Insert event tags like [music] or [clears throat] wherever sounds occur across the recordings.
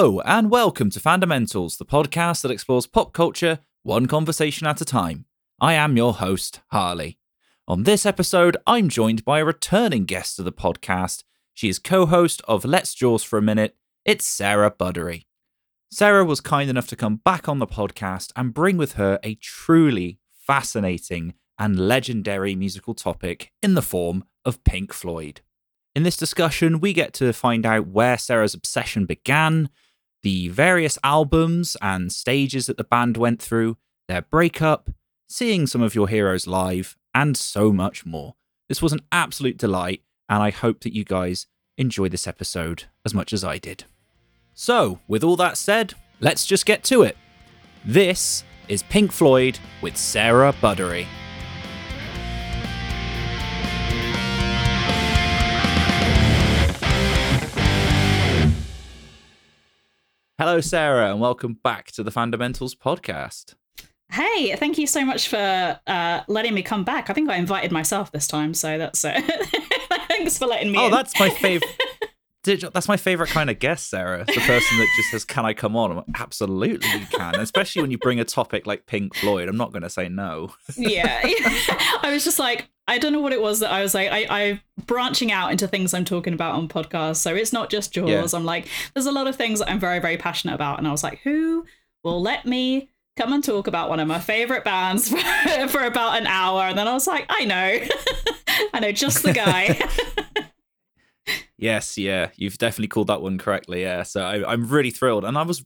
Hello, and welcome to Fandomentals, the podcast that explores pop culture one conversation at a time. I am your host, Harley. On this episode, I'm joined by a returning guest of the podcast. She is co host of Let's Jaws for a Minute. It's Sarah Buddery. Sarah was kind enough to come back on the podcast and bring with her a truly fascinating and legendary musical topic in the form of Pink Floyd. In this discussion, we get to find out where Sarah's obsession began, the various albums and stages that the band went through, their breakup, seeing some of your heroes live, and so much more. This was an absolute delight, and I hope that you guys enjoy this episode as much as I did. So, with all that said, let's just get to it. This is Pink Floyd with Sarah Buddery. Hello, Sarah, and welcome back to the Fandomentals podcast. Hey, thank you so much for uh, letting me come back. I think I invited myself this time, so that's it. [laughs] Thanks for letting me. Oh, in. that's my favorite. [laughs] That's my favorite kind of guest, Sarah. The person that just says, "Can I come on?" Like, Absolutely, you can. Especially when you bring a topic like Pink Floyd, I'm not going to say no. yeah. [laughs] I was just like, I don't know what it was that I was like. I, I branching out into things I'm talking about on podcasts, so it's not just Jaws. Yeah. I'm like, there's a lot of things that I'm very, very passionate about, and I was like, who will let me come and talk about one of my favorite bands [laughs] for, for about an hour? And then I was like, I know, [laughs] I know just the guy. [laughs] Yes, yeah, you've definitely called that one correctly. Yeah, so I, I'm really thrilled, and I was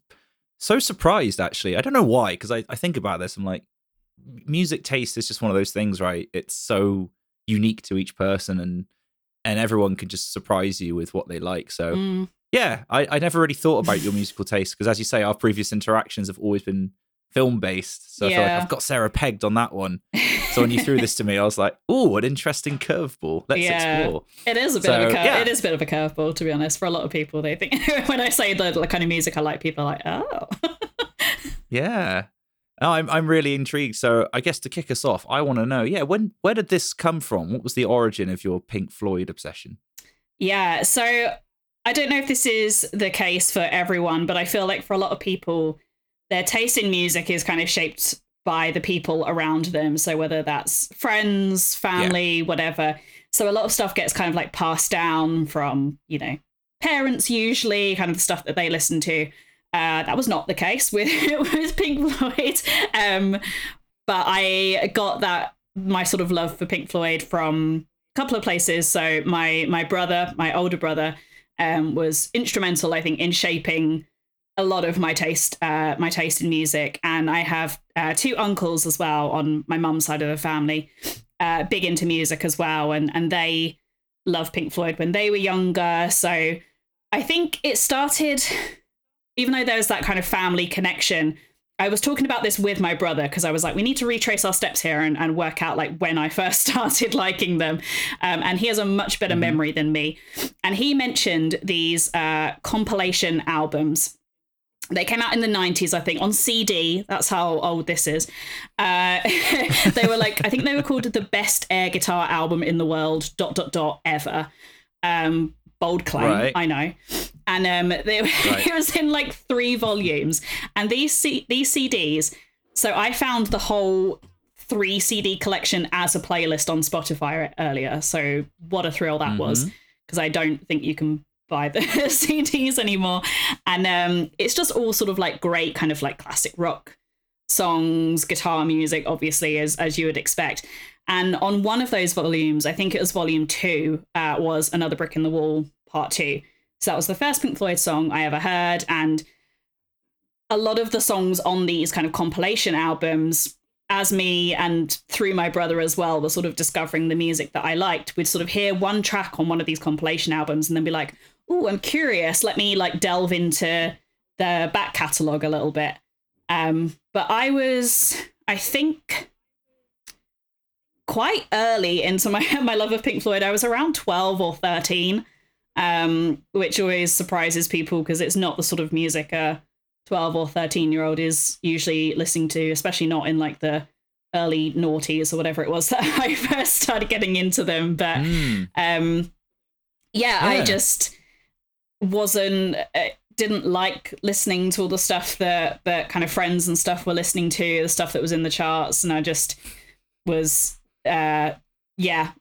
so surprised actually. I don't know why, because I, I think about this, I'm like, music taste is just one of those things, right? It's so unique to each person, and and everyone can just surprise you with what they like. So Mm. yeah, I, I never really thought about your musical taste because, as you say, our previous interactions have always been film based. So I feel like Yeah. I've got Sarah pegged on that one. So when you threw this to me, I was like, "Oh, an interesting curveball. Let's Yeah. explore." It is a bit of a cur- yeah. it is a bit of a curveball to be honest. For a lot of people, they think [laughs] when I say the, the kind of music I like, people are like, oh, [laughs] Yeah. Oh, I'm I'm really intrigued. So I guess to kick us off, I want to know, yeah, when where did this come from? What was the origin of your Pink Floyd obsession? yeah. So I don't know if this is the case for everyone, but I feel like for a lot of people, their taste in music is kind of shaped by the people around them. So whether that's friends, family, whatever. So a lot of stuff gets kind of like passed down from you know parents usually, kind of the stuff that they listen to. Uh, that was not the case with [laughs] with Pink Floyd. Um, but I got that my sort of love for Pink Floyd from a couple of places. So my my brother, my older brother, um, was instrumental, I think, in shaping a lot of my taste, uh, my taste in music. And I have uh, two uncles as well on my mum's side of the family, uh, big into music as well, and and they love Pink Floyd when they were younger. So I think it started, even though there was that kind of family connection. I was talking about this with my brother because I was like, we need to retrace our steps here and, and work out like when I first [laughs] started liking them. Um, and he has a much better memory than me. And he mentioned these uh, compilation albums. They came out in the 90s, I think, on CD. That's how old this is. Uh, [laughs] they were like, I think they were called the best air guitar album in the world, dot, dot, dot, ever. Um, bold claim, Right. I know. And um, [laughs] they, Right. it was in like three volumes. And these C- these CDs, so I found the whole three CD collection as a playlist on Spotify earlier. So what a thrill that was because I don't think you can buy the [laughs] CDs anymore. And um, it's just all sort of like great kind of like classic rock songs, guitar music, obviously, as as you would expect. And on one of those volumes, I think it was volume two, uh, was Another Brick in the Wall, part two. So that was the first Pink Floyd song I ever heard. And a lot of the songs on these kind of compilation albums, as me and through my brother as well, were sort of discovering the music that I liked, we'd sort of hear one track on one of these compilation albums and then be like, oh, I'm curious. Let me like delve into the back catalogue a little bit. Um, but I was, I think, quite early into my [laughs] my love of Pink Floyd. I was around twelve or thirteen, um, which always surprises people because it's not the sort of music a twelve or thirteen year old is usually listening to, especially not in like the early noughties or whatever it was [laughs] that I first started getting into them. But Mm. um, yeah, I just wasn't uh, didn't like listening to all the stuff that that kind of friends and stuff were listening to, the stuff that was in the charts, and I just was uh yeah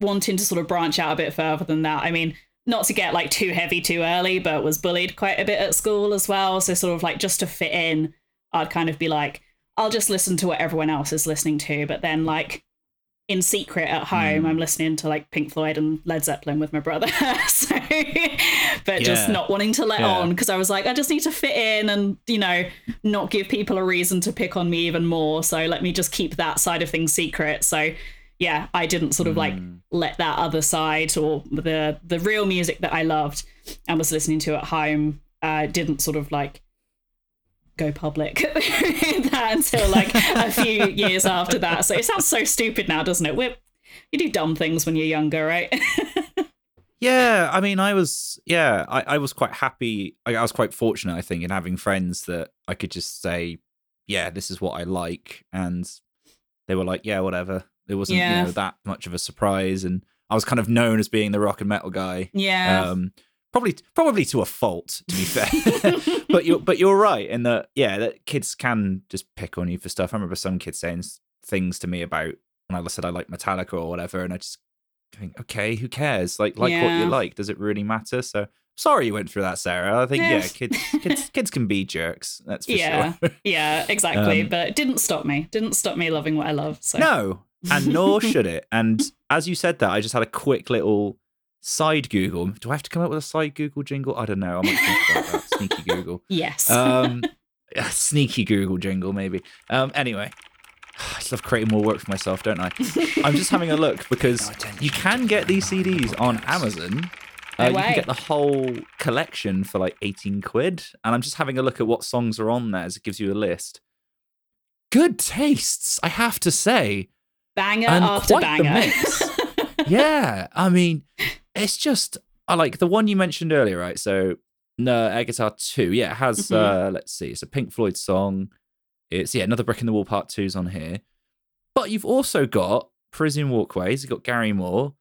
wanting to sort of branch out a bit further than that. I mean, not to get like too heavy too early, but was bullied quite a bit at school as well. So sort of like just to fit in, I'd kind of be like, I'll just listen to what everyone else is listening to, but then like in secret at home, Mm. I'm listening to like Pink Floyd and Led Zeppelin with my brother. [laughs] so, but just not wanting to let Yeah. on because I was like, I just need to fit in and, you know, not give people a reason to pick on me even more. So let me just keep that side of things secret. So, yeah, I didn't sort of like Mm. let that other side or the the real music that I loved and was listening to at home uh, didn't sort of like go public [laughs] that until like a few [laughs] years after that. So it sounds so stupid now, doesn't it? We're, you do dumb things when you're younger, right? [laughs] Yeah, I mean, I was yeah, I, I was quite happy. I, I was quite fortunate, I think, in having friends that I could just say, yeah, this is what I like, and they were like, yeah, whatever. It wasn't Yeah. you know that much of a surprise, and I was kind of known as being the rock and metal guy. yeah. Um, probably probably to a fault, to be fair. [laughs] but you're but you're right in that yeah, that kids can just pick on you for stuff. I remember some kids saying things to me about when I said I like Metallica or whatever, and I just think, okay, who cares? Like like what you like. Does it really matter? So sorry you went through that, Sarah. I think Yeah. yeah, kids kids [laughs] kids can be jerks. That's for Yeah. sure. [laughs] yeah, exactly. Um, but it didn't stop me. Didn't stop me loving what I love. So No, and nor should it. And as you said that, I just had a quick little side Google. Do I have to come up with a side Google jingle? I don't know. I might think about that. Sneaky Google. [laughs] yes. Um, [laughs] a sneaky Google jingle, maybe. Um, anyway, [sighs] I just love creating more work for myself, don't I? I'm just having a [laughs] look because you can get these CDs on Amazon. Uh, No you can get the whole collection for like 18 quid. And I'm just having a look at what songs are on there as it gives you a list. Good tastes, I have to say. banger and after quite the banger. mix. yeah, I mean, it's just I like the one you mentioned earlier, right? So, no, Air Guitar Two, yeah, it has. Mhm. uh Let's see, it's a Pink Floyd song. It's yeah, another Brick in the Wall Part Two's on here, but you've also got Parisian Walkways. You've got Gary Moore.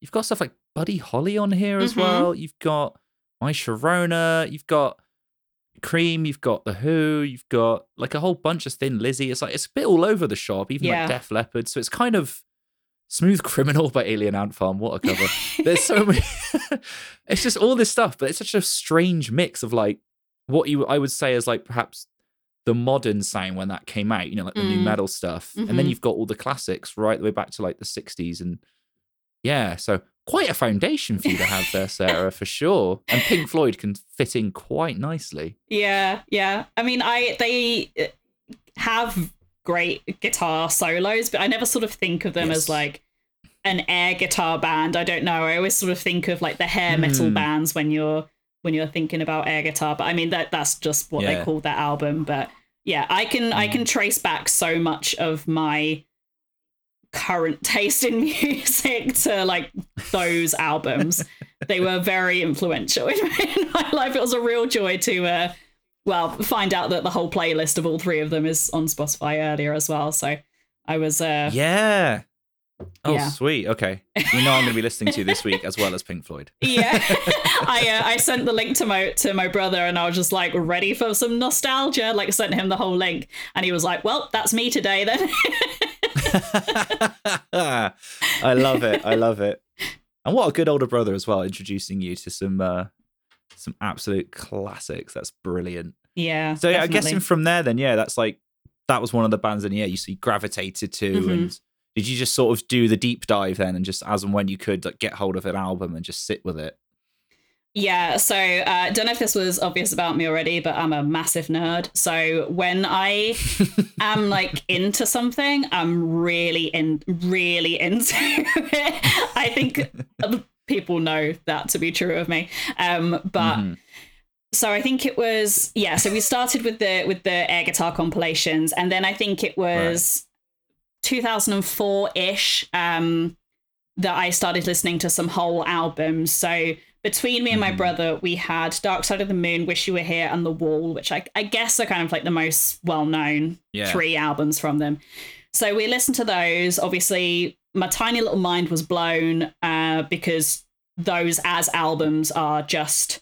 You've got stuff like Buddy Holly on here as Mhm. well. You've got My Sharona. You've got Cream. You've got The Who. You've got like a whole bunch of Thin Lizzy. It's like it's a bit all over the shop, even Yeah. like Def Leppard. So it's kind of Smooth Criminal by Alien Ant Farm. What a cover. There's so many. [laughs] it's just all this stuff, but it's such a strange mix of like what you I would say is like perhaps the modern sound when that came out, you know, like the new Mm. metal stuff. And then Mhm. you've got all the classics right the way back to like the 60s. And yeah, so quite a foundation for you to have there, Sarah, for sure. And Pink Floyd can fit in quite nicely. Yeah, yeah. I mean, I they uh, have great guitar solos, but I never sort of think of them Yes. as like an air guitar band. I don't know. I always sort of think of like the hair metal Hmm. bands when you're when you're thinking about air guitar. But I mean that that's just what Yeah. they called that album. But yeah, I can I can trace back so much of my current [laughs] taste in music to like those albums. they were very influential in my, [laughs] in my life. It was a real joy to uh well find out that the whole playlist of all three of them is on Spotify earlier as well. So I was uh Yeah. Oh, Yeah. sweet. Okay. You know I'm going to be listening to you this week as well as Pink Floyd. [laughs] yeah [laughs] i uh, i sent the link to my to my brother and i was just like ready for some nostalgia like sent him the whole link and he was like well that's me today then [laughs] I love it. I love it. And what a good older brother as well, introducing you to some uh some absolute classics. That's brilliant. yeah So yeah, I'm definitely. guessing from there, then yeah, that's like that was one of the bands, and yeah, you see gravitated to. Mhm. And did you just sort of do the deep dive then, and just as and when you could, like get hold of an album and just sit with it? Yeah, so uh, don't know if this was obvious about me already, but I'm a massive nerd. So when I [laughs] am like into something, I'm really in, really into [laughs] it. I think [laughs] people know that to be true of me. Um, but Mhm. so I think it was yeah. So we started with the with the air guitar compilations, and then I think it was 2004 ish um, that I started listening to some whole albums. So between me and my Mhm. brother, we had Dark Side of the Moon, Wish You Were Here, and The Wall, which I, I guess are kind of like the most well known Yeah. three albums from them. So we listened to those. Obviously, my tiny little mind was blown uh, because those as albums are just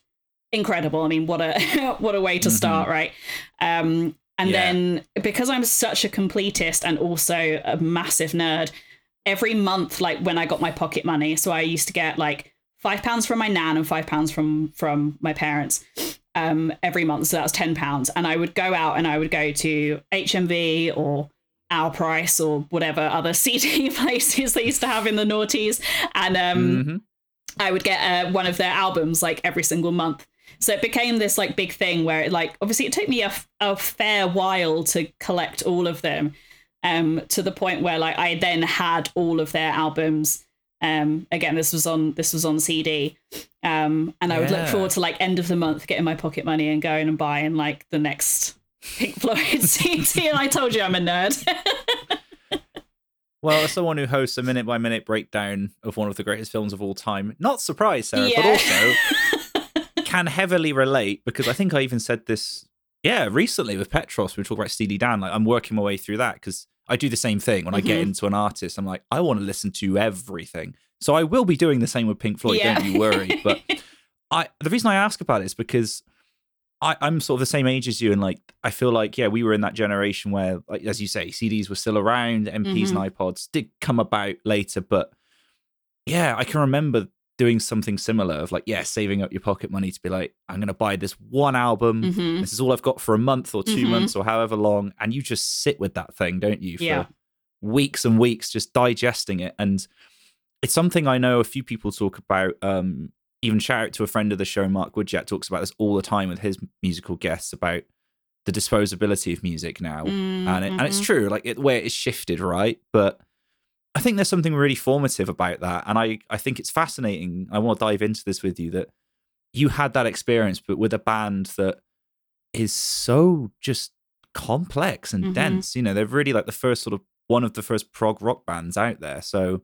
incredible. I mean, what a [laughs] what a way to Mhm. start, right? Um, and Yeah. then because I'm such a completist and also a massive nerd, every month, like when I got my pocket money, so I used to get like five pounds from my nan and five pounds from from my parents um, every month. So that was ten pounds, and I would go out and I would go to HMV or Our Price or whatever other [laughs] CD places they used to have in the noughties, and um, Mhm. I would get uh, one of their albums like every single month. So it became this like big thing where it, like obviously it took me a, a fair while to collect all of them um to the point where like I then had all of their albums um again this was on this was on CD um and I would look forward to like end of the month getting my pocket money and going and buying like the next Pink Floyd [laughs] CD and I told you I'm a nerd Well, as someone who hosts a minute by minute breakdown of one of the greatest films of all time, not surprised, Sarah, but also [laughs] can heavily relate because I think I even said this, yeah, recently with Petros. We were talking about Steely Dan. Like, I'm working my way through that because I do the same thing when I get Mhm. into an artist. I'm like, I want to listen to everything. So I will be doing the same with Pink Floyd. Yeah. Don't you worry. But [laughs] I, the reason I ask about it is because I, I'm sort of the same age as you, and like I feel like yeah, we were in that generation where, like as you say, CDs were still around, MPs and iPods did come about later, but yeah, I can remember doing something similar of like yeah, saving up your pocket money to be like, I'm gonna buy this one album. Mhm. This is all I've got for a month or 2 Mhm. months or however long, and you just sit with that thing, don't you? For Yeah. weeks and weeks, just digesting it, and it's something I know a few people talk about. Um, even shout out to a friend of the show, Mark Woodjack, talks about this all the time with his musical guests about the disposability of music now, and it, and it's Mhm. true, like it, where it's shifted, right? But I think there's something really formative about that, and I I think it's fascinating. I want to dive into this with you that you had that experience, but with a band that is so just complex and Mhm. dense. You know, they're really like the first sort of one of the first prog rock bands out there. So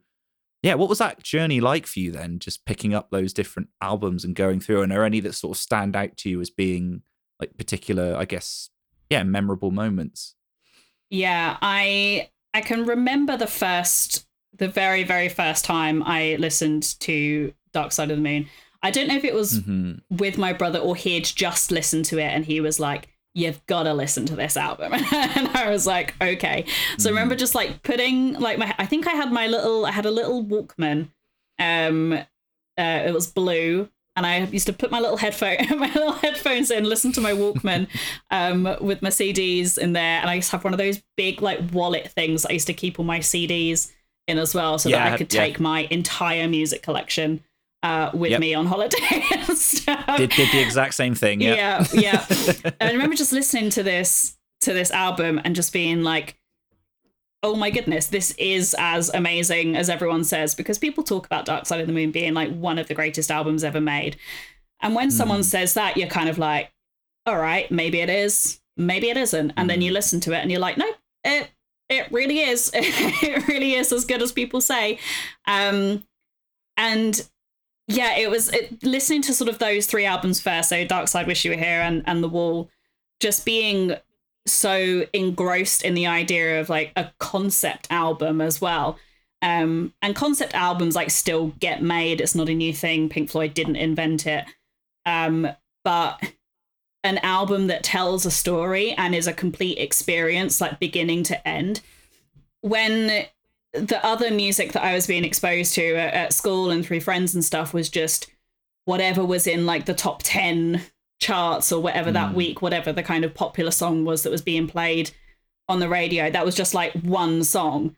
yeah, what was that journey like for you then? Just picking up those different albums and going through, and are any that sort of stand out to you as being like particular, I guess, yeah, memorable moments? Yeah, I I can remember the first the very very first time I listened to Dark Side of the Moon. I don't know if it was hmm with my brother or he'd just listened to it and he was like you've got to listen to this album. [laughs] And i was like okay. So i remember just like putting like my i think i had my little i had a little walkman um uh, it was blue and i used to put my little headphone [laughs] my little headphones in listen to my walkman [laughs] um with my cds in there and i used to have one of those big like wallet things i used to keep all my cds in as well so Yeah, that i could yeah. take my entire music collection uh, with Yep. me on holiday [laughs] and stuff. Did, did the exact same thing. Yeah. Yeah, yeah. [laughs] and I remember just listening to this to this album and just being like, "Oh my goodness, this is as amazing as everyone says." Because people talk about Dark Side of the Moon being like one of the greatest albums ever made, and when someone Mm. says that, you're kind of like, "All right, maybe it is, maybe it isn't," and then you listen to it and you're like, "No, it it really is. [laughs] it really is as good as people say." Um, and yeah, it was it, listening to sort of those three albums first, so Dark Side, Wish You Were Here, and and The Wall, just being so engrossed in the idea of like a concept album as well. Um, and concept albums like still get made. It's not a new thing. Pink Floyd didn't invent it. Um, but an album that tells a story and is a complete experience, like beginning to end. When the other music that I was being exposed to at, at school and through friends and stuff was just whatever was in like the top 10 charts or whatever that Mm. week, whatever the kind of popular song was that was being played on the radio. That was just like one song.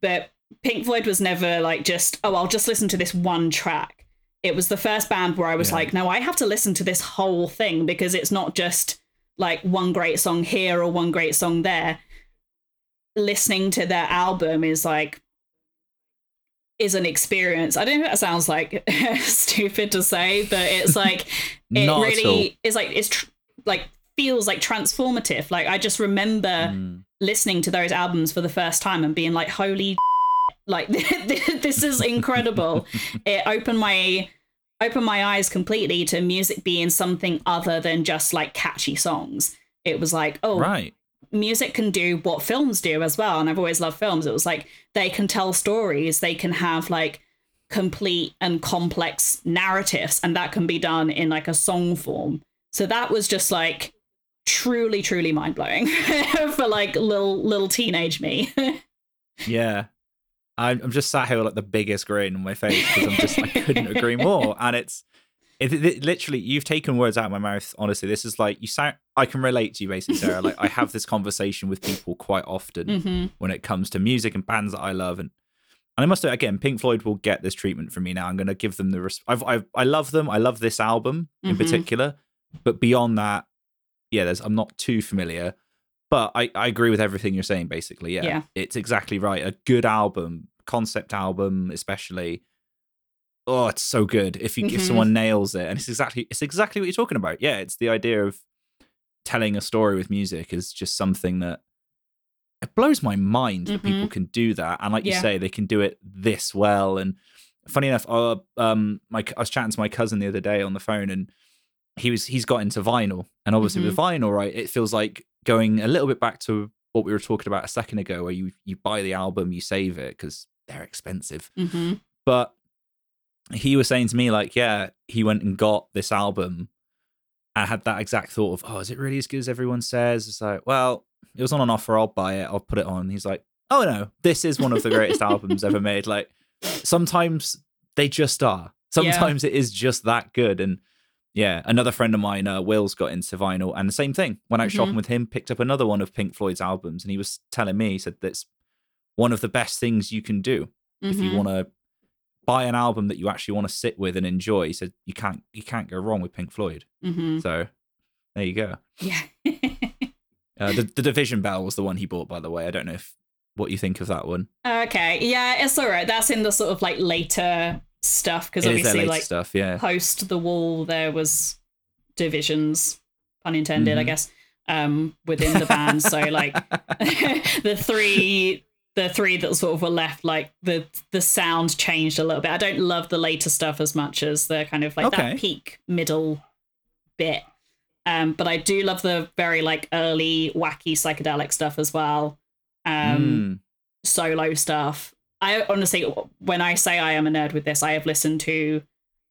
But Pink Floyd was never like just, oh, I'll just listen to this one track. It was the first band where I was Yeah. like, no, I have to listen to this whole thing because it's not just like one great song here or one great song there listening to their album is like is an experience. I don't know if that sounds like [laughs] stupid to say, but it's like [laughs] it really is like it's tr- like feels like transformative. Like I just remember Mm. listening to those albums for the first time and being like, "Holy, [laughs] like this is incredible!" it opened my opened my eyes completely to music being something other than just like catchy songs. It was like, oh, Right. Music can do what films do as well. And I've always loved films. It was like they can tell stories, they can have like complete and complex narratives, and that can be done in like a song form. So that was just like truly, truly mind blowing [laughs] for like little little teenage me. [laughs] Yeah. I'm, I'm just sat here with like the biggest grin on my face because I'm just, I couldn't agree more. And it's, it, it- literally, you've taken words out of my mouth. Honestly, this is like, you sound, I can relate to you basically, Sarah. Like, I have this conversation with people quite often [laughs] hmm when it comes to music and bands that I love. And, and I must say, again, Pink Floyd will get this treatment from me now. I'm going to give them the, res- I've, I've, I love them. I love this album in Mhm. particular. But beyond that, yeah, there's, I'm not too familiar. But I, I agree with everything you're saying, basically. Yeah. Yeah. It's exactly right. A good album, concept album, especially. Oh, it's so good. If you if Mhm. someone nails it. And it's exactly it's exactly what you're talking about. Yeah, it's the idea of telling a story with music is just something that it blows my mind that people can do that. And like you say, they can do it this well. And funny enough, uh, um, my I was chatting to my cousin the other day on the phone, and he was he's got into vinyl, and obviously with vinyl, right, it feels like going a little bit back to what we were talking about a second ago, where you you buy the album, you save it because they're expensive, hmm but he was saying to me like, yeah, he went and got this album. I had that exact thought of, oh, is it really as good as everyone says? It's like, well, it was on an offer. I'll buy it. I'll put it on. He's like, oh no, this is one of the greatest [laughs] albums ever made. Like, sometimes they just are. Yeah. Sometimes it is just that good. And yeah, another friend of mine, uh, Will's got into vinyl, and the same thing. Went out Mhm. shopping with him, picked up another one of Pink Floyd's albums, and he was telling me, he said that's one of the best things you can do if you Mhm. want to buy an album that you actually want to sit with and enjoy. He said you can't you can't go wrong with Pink Floyd. hmm So there you go. Yeah. [laughs] Uh, the the Division Bell was the one he bought, by the way. I don't know if what you think of that one. okay. Yeah, it's all right. That's in the sort of like later stuff because It is their obviously like stuff, yeah. post the wall there was divisions pun intended i Mhm. guess um within the band so like [laughs] the three the three that sort of were left like the the sound changed a little bit i don't love the later stuff as much as the kind of like Okay. that peak middle bit um but i do love the very like early wacky psychedelic stuff as well um Mm. solo stuff. I honestly, when I say I am a nerd with this, I have listened to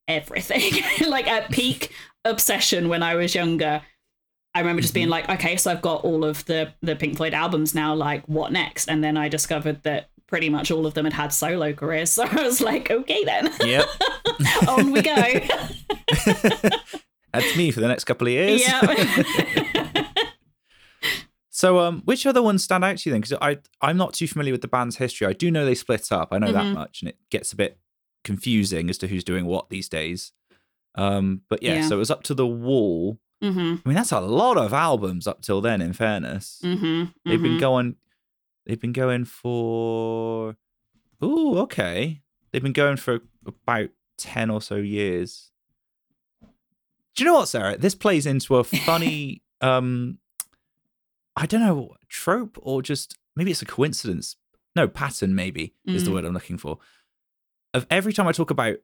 everything. [laughs] like at peak obsession when I was younger. I remember just Mm-hmm. being like, okay, so I've got all of the the Pink Floyd albums now. Like, what next? And then I discovered that pretty much all of them had had solo careers. [laughs] So I was like, okay, then Yep. [laughs] on we go. [laughs] That's me for the next couple of years. yeah. So, um, which other ones stand out to you then? Because I, I'm not too familiar with the band's history. I do know they split up. I know that Mhm. much, and it gets a bit confusing as to who's doing what these days. Um, but yeah, Yeah. so it was up to the wall. Hmm I mean, that's a lot of albums up till then. In fairness, hmm they've been going, they've been going for. Ooh, okay. They've been going for about ten or so years. Do you know what, Sarah? This plays into a funny, [laughs] um, I don't know, trope or just maybe it's a coincidence. No, pattern maybe is the Mhm. word I'm looking for. Of every time I talk about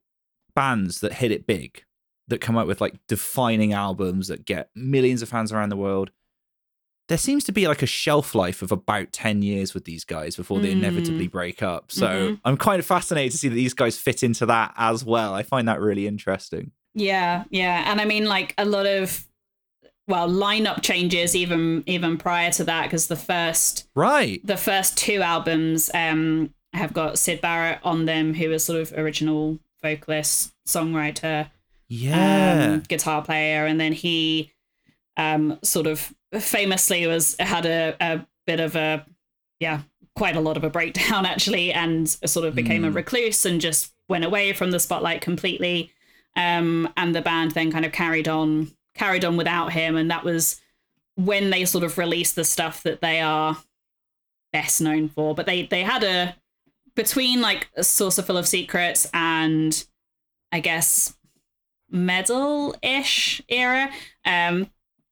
bands that hit it big, that come out with like defining albums that get millions of fans around the world, there seems to be like a shelf life of about 10 years with these guys before they inevitably break up. So Mhm. I'm kind of fascinated to see that these guys fit into that as well. I find that really interesting. Yeah, yeah, and I mean like a lot of well lineup changes even even prior to that because the first Right. the first two albums um have got Syd Barrett on them who is sort of original vocalist songwriter Yeah. um, guitar player and then he um sort of famously was had a, a bit of a yeah quite a lot of a breakdown [laughs] actually and sort of became a Hmm. recluse and just went away from the spotlight completely um and the band then kind of carried on carried on without him and that was when they sort of released the stuff that they are best known for but they they had a between like a saucerful of secrets and I guess Meddle-ish era. Um,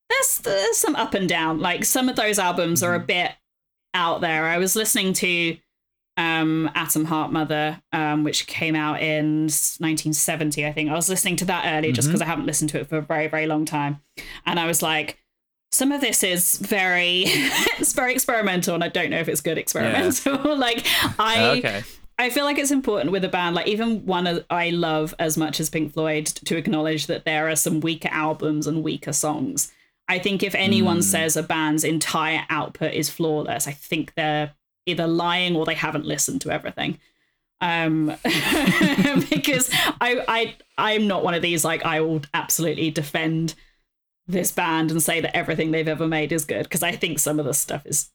there's there's some up and down. Like some of those albums are a bit out there. I was listening to um Atom Heart Mother, um, which came out in 1970, I think. I was listening to that earlier just because I haven't listened to it for a very, very long time. And I was like, some of this is very [laughs] it's very experimental and I don't know if it's good experimental. [laughs] like I okay. I feel like it's important with a band, like even one I love as much as Pink Floyd, to acknowledge that there are some weaker albums and weaker songs. I think if anyone Mm. says a band's entire output is flawless, I think they're either lying or they haven't listened to everything. Um, [laughs] because I I I'm not one of these like I will absolutely defend this band and say that everything they've ever made is good because I think some of the stuff is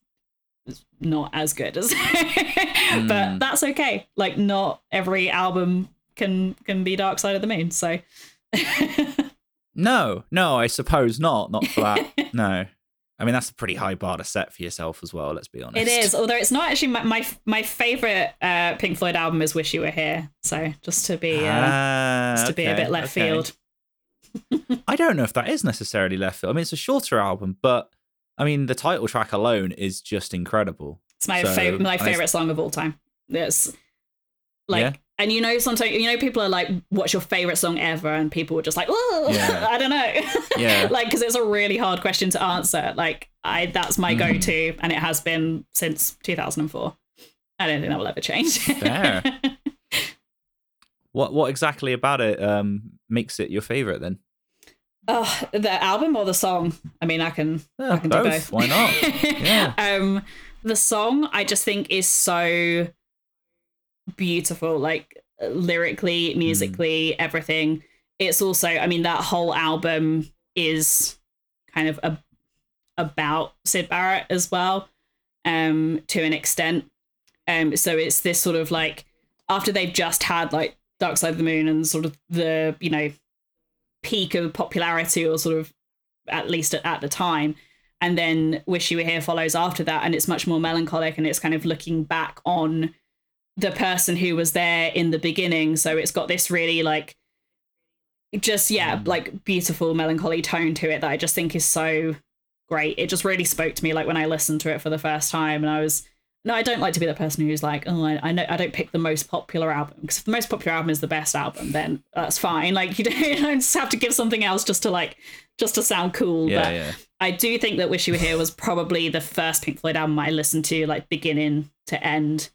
not as good as [laughs] but that's okay like not every album can can be dark side of the moon so [laughs] No, no, I suppose not. Not for that. [laughs] no. I mean, that's a pretty high bar to set for yourself as well. Let's be honest. it is although it's not actually my my, my favorite uh pink floyd album is wish you were here so just to be uh, Ah, just to be a bit left okay. field I don't know if that is necessarily left field. I mean, it's a shorter album, but I mean, the title track alone is just incredible. it's my So, favorite my favorite song of all time it's like Yeah? and you know sometimes you know people are like what's your favorite song ever and people were just like oh Yeah. [laughs] i don't know [laughs] Yeah. like because it's a really hard question to answer like i that's my Mhm. go-to and it has been since 2004 i don't think that will ever change Fair. [laughs] What what exactly about it um, makes it your favorite then? Oh the album or the song i mean i can Yeah, i can do both. both Why not? [laughs] Yeah. um the song i just think is so beautiful like lyrically Hmm. musically everything it's also i mean that whole album is kind of a, about syd barrett as well um to an extent um so it's this sort of like after they've just had like dark side of the moon and sort of the you know peak of popularity or sort of at least at, at the time. And then wish you were here follows after that and it's much more melancholic and it's kind of looking back on the person who was there in the beginning. So it's got this really like just yeah mm. like beautiful melancholy tone to it that i just think is so great. It just really spoke to me like when i listened to it for the first time and i was no i don't like to be the person who's like oh i, I know i don't pick the most popular album because if the most popular album is the best album then that's fine like you [laughs] don't, you don't just have to give something else just to like just to sound cool Yeah, but yeah. I do think that Wish You Were Here was probably the first Pink Floyd album I listened to, like beginning to end.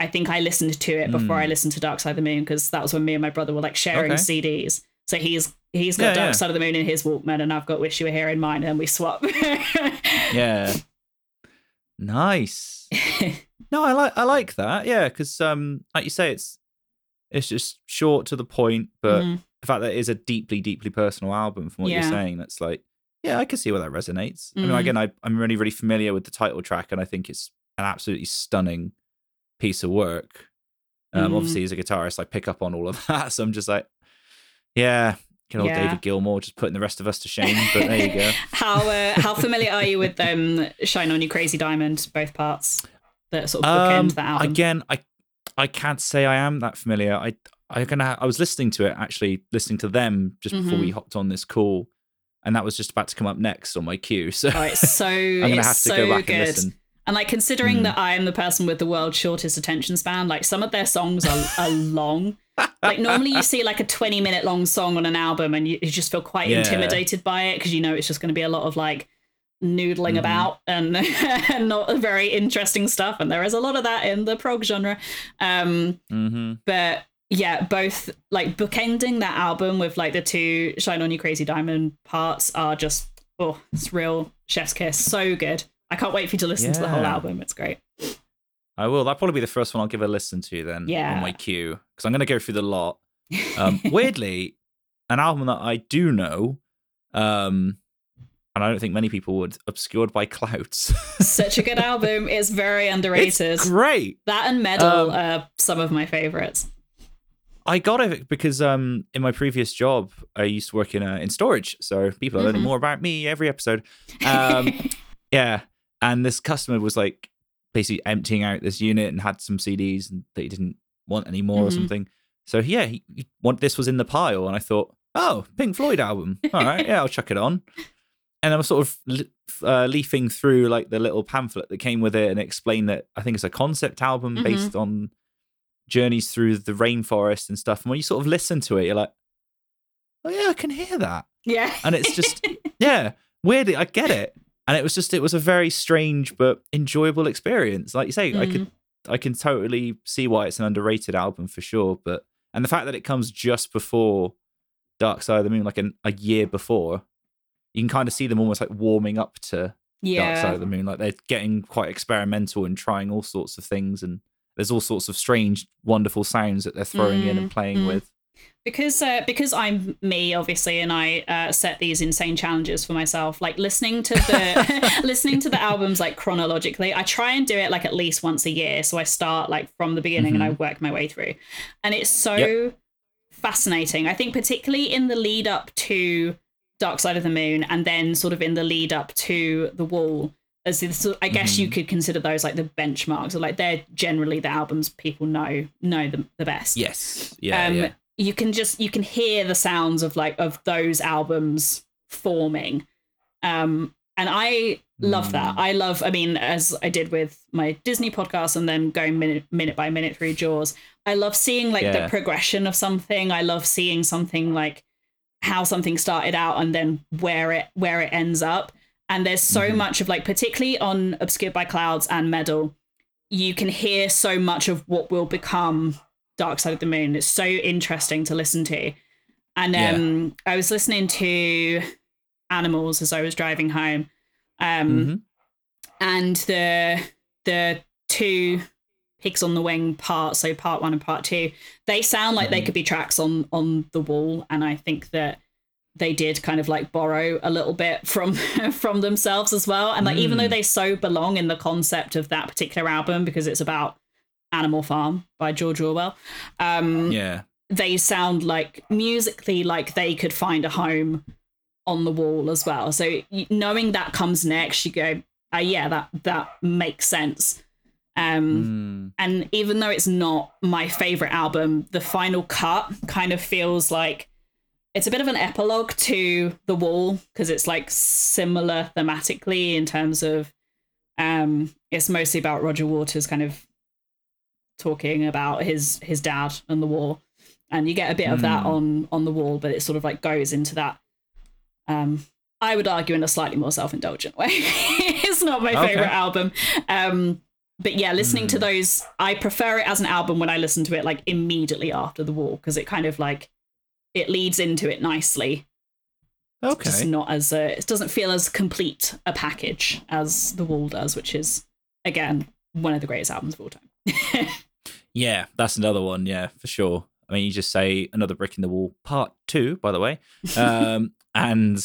I think I listened to it before Mm. I listened to Dark Side of the Moon because that was when me and my brother were like sharing Okay. CDs. So he's he's got Yeah, Dark. Side of the Moon in his Walkman, and I've got Wish You Were Here in mine, and we swap. [laughs] Yeah. Nice. [laughs] No, I like I like that. Yeah, because um, like you say, it's it's just short to the point, but Mhm. the fact that it is a deeply, deeply personal album, from what Yeah. you're saying, that's like, yeah, I can see where that resonates. I mean, Mhm. again, I, I'm really, really familiar with the title track, and I think it's an absolutely stunning piece of work. Um, Mhm. Obviously, as a guitarist, I pick up on all of [laughs] that, so I'm just like, yeah, good old Yeah. David Gilmour, just putting the rest of us to shame. But there you go. [laughs] how uh, how familiar are you with um, Shine On You Crazy Diamond, both parts that sort of bookend Um, that album? again, I I can't say I am that familiar. I I gonna I was listening to it actually, listening to them just before Mm-hmm. we hopped on this call, and that was just about to come up next on my queue. So Oh, it's so [laughs] I'm gonna have to so go back good. and listen. And like considering Mm. that I am the person with the world's shortest attention span, like some of their songs are, are long. Like normally you see like a 20 minute long song on an album and you, you just feel quite Yeah. intimidated by it because you know it's just going to be a lot of like noodling Mhm. about and, and [laughs] not very interesting stuff. And there is a lot of that in the prog genre. Um, hmm but yeah, both like bookending that album with like the two Shine On You Crazy Diamond parts are just oh, it's real chef's kiss. So good. I can't wait for you to listen to the whole album. It's great. I will. That'll probably be the first one I'll give a listen to then Yeah. on my queue because I'm gonna go through the lot. Um, [laughs] weirdly, an album that I do know, um, and I don't think many people would, obscured by clouds. Such a good [laughs] album. It's very underrated. it's great. that and Meddle Um, are some of my favorites. I got it because um in my previous job I used to work in uh, in storage, so people are learning Mhm. more about me every episode. [laughs] Um, yeah, and this customer was like basically emptying out this unit and had some CDs that he didn't want anymore or Mhm. something. So yeah, he, he this was in the pile, and I thought, oh, Pink Floyd album. All right, yeah, I'll chuck it on. And I was sort of uh, leafing through like the little pamphlet that came with it and explained that I think it's a concept album Mhm. based on journeys through the rainforest and stuff. And when you sort of listen to it, you're like, oh yeah, I can hear that. Yeah. And it's just [laughs] yeah, weirdly, I get it. And it was just it was a very strange but enjoyable experience. Like you say, I could I can totally see why it's an underrated album for sure. But and the fact that it comes just before Dark Side of the Moon, like an, a year before, you can kind of see them almost like warming up to Dark Side of the Moon. Like they're getting quite experimental and trying all sorts of things, and there's all sorts of strange, wonderful sounds that they're throwing in and playing mm. with. Because uh, because I'm me obviously and I uh, set these insane challenges for myself like listening to the [laughs] [laughs] listening to the albums like chronologically I try and do it like at least once a year. So I start like from the beginning and I work my way through. And it's so Yep. fascinating. I think particularly in the lead up to Dark Side of the Moon and then sort of in the lead up to The Wall as this, I guess you could consider those like the benchmarks. Or like they're generally the albums people know know the, the best. Yes, yeah, um, yeah. You can just you can hear the sounds of like of those albums forming um and i love that Mm. i love i mean as i did with my disney podcast and then going minute minute by minute through jaws i love seeing like Yeah. the progression of something i love seeing something like how something started out and then where it where it ends up and there's so Mhm. much of like particularly on obscured by clouds and meddle you can hear so much of what will become dark side of the moon it's so interesting to listen to and Yeah. um i was listening to animals as i was driving home um Mhm. and the the two pigs on the wing part, so part one and part two they sound like they Mhm. could be tracks on on the wall and i think that they did kind of like borrow a little bit from [laughs] from themselves as well and like even though Mm. they so belong in the concept of that particular album because it's about animal farm by george orwell um yeah, they sound like musically like they could find a home on the wall as well. So knowing that comes next, you go, uh, yeah, that that makes sense. Um, Mm. And even though it's not my favorite album, the final cut kind of feels like it's a bit of an epilogue to The Wall because it's like similar thematically in terms of um, it's mostly about Roger Waters kind of talking about his his dad and the war and you get a bit of that Mm. on on the wall but it sort of like goes into that um i would argue in a slightly more self-indulgent way [laughs] it's not my Okay. favorite album um but yeah listening to Mm. those i prefer it as an album when i listen to it like immediately after the wall because it kind of like it leads into it nicely okay. just not as a, it doesn't feel as complete a package as the wall does which is again one of the greatest albums of all time [laughs] Yeah, that's another one. Yeah, for sure. I mean, you just say another brick in the wall, part two, by the way. [laughs] Um, and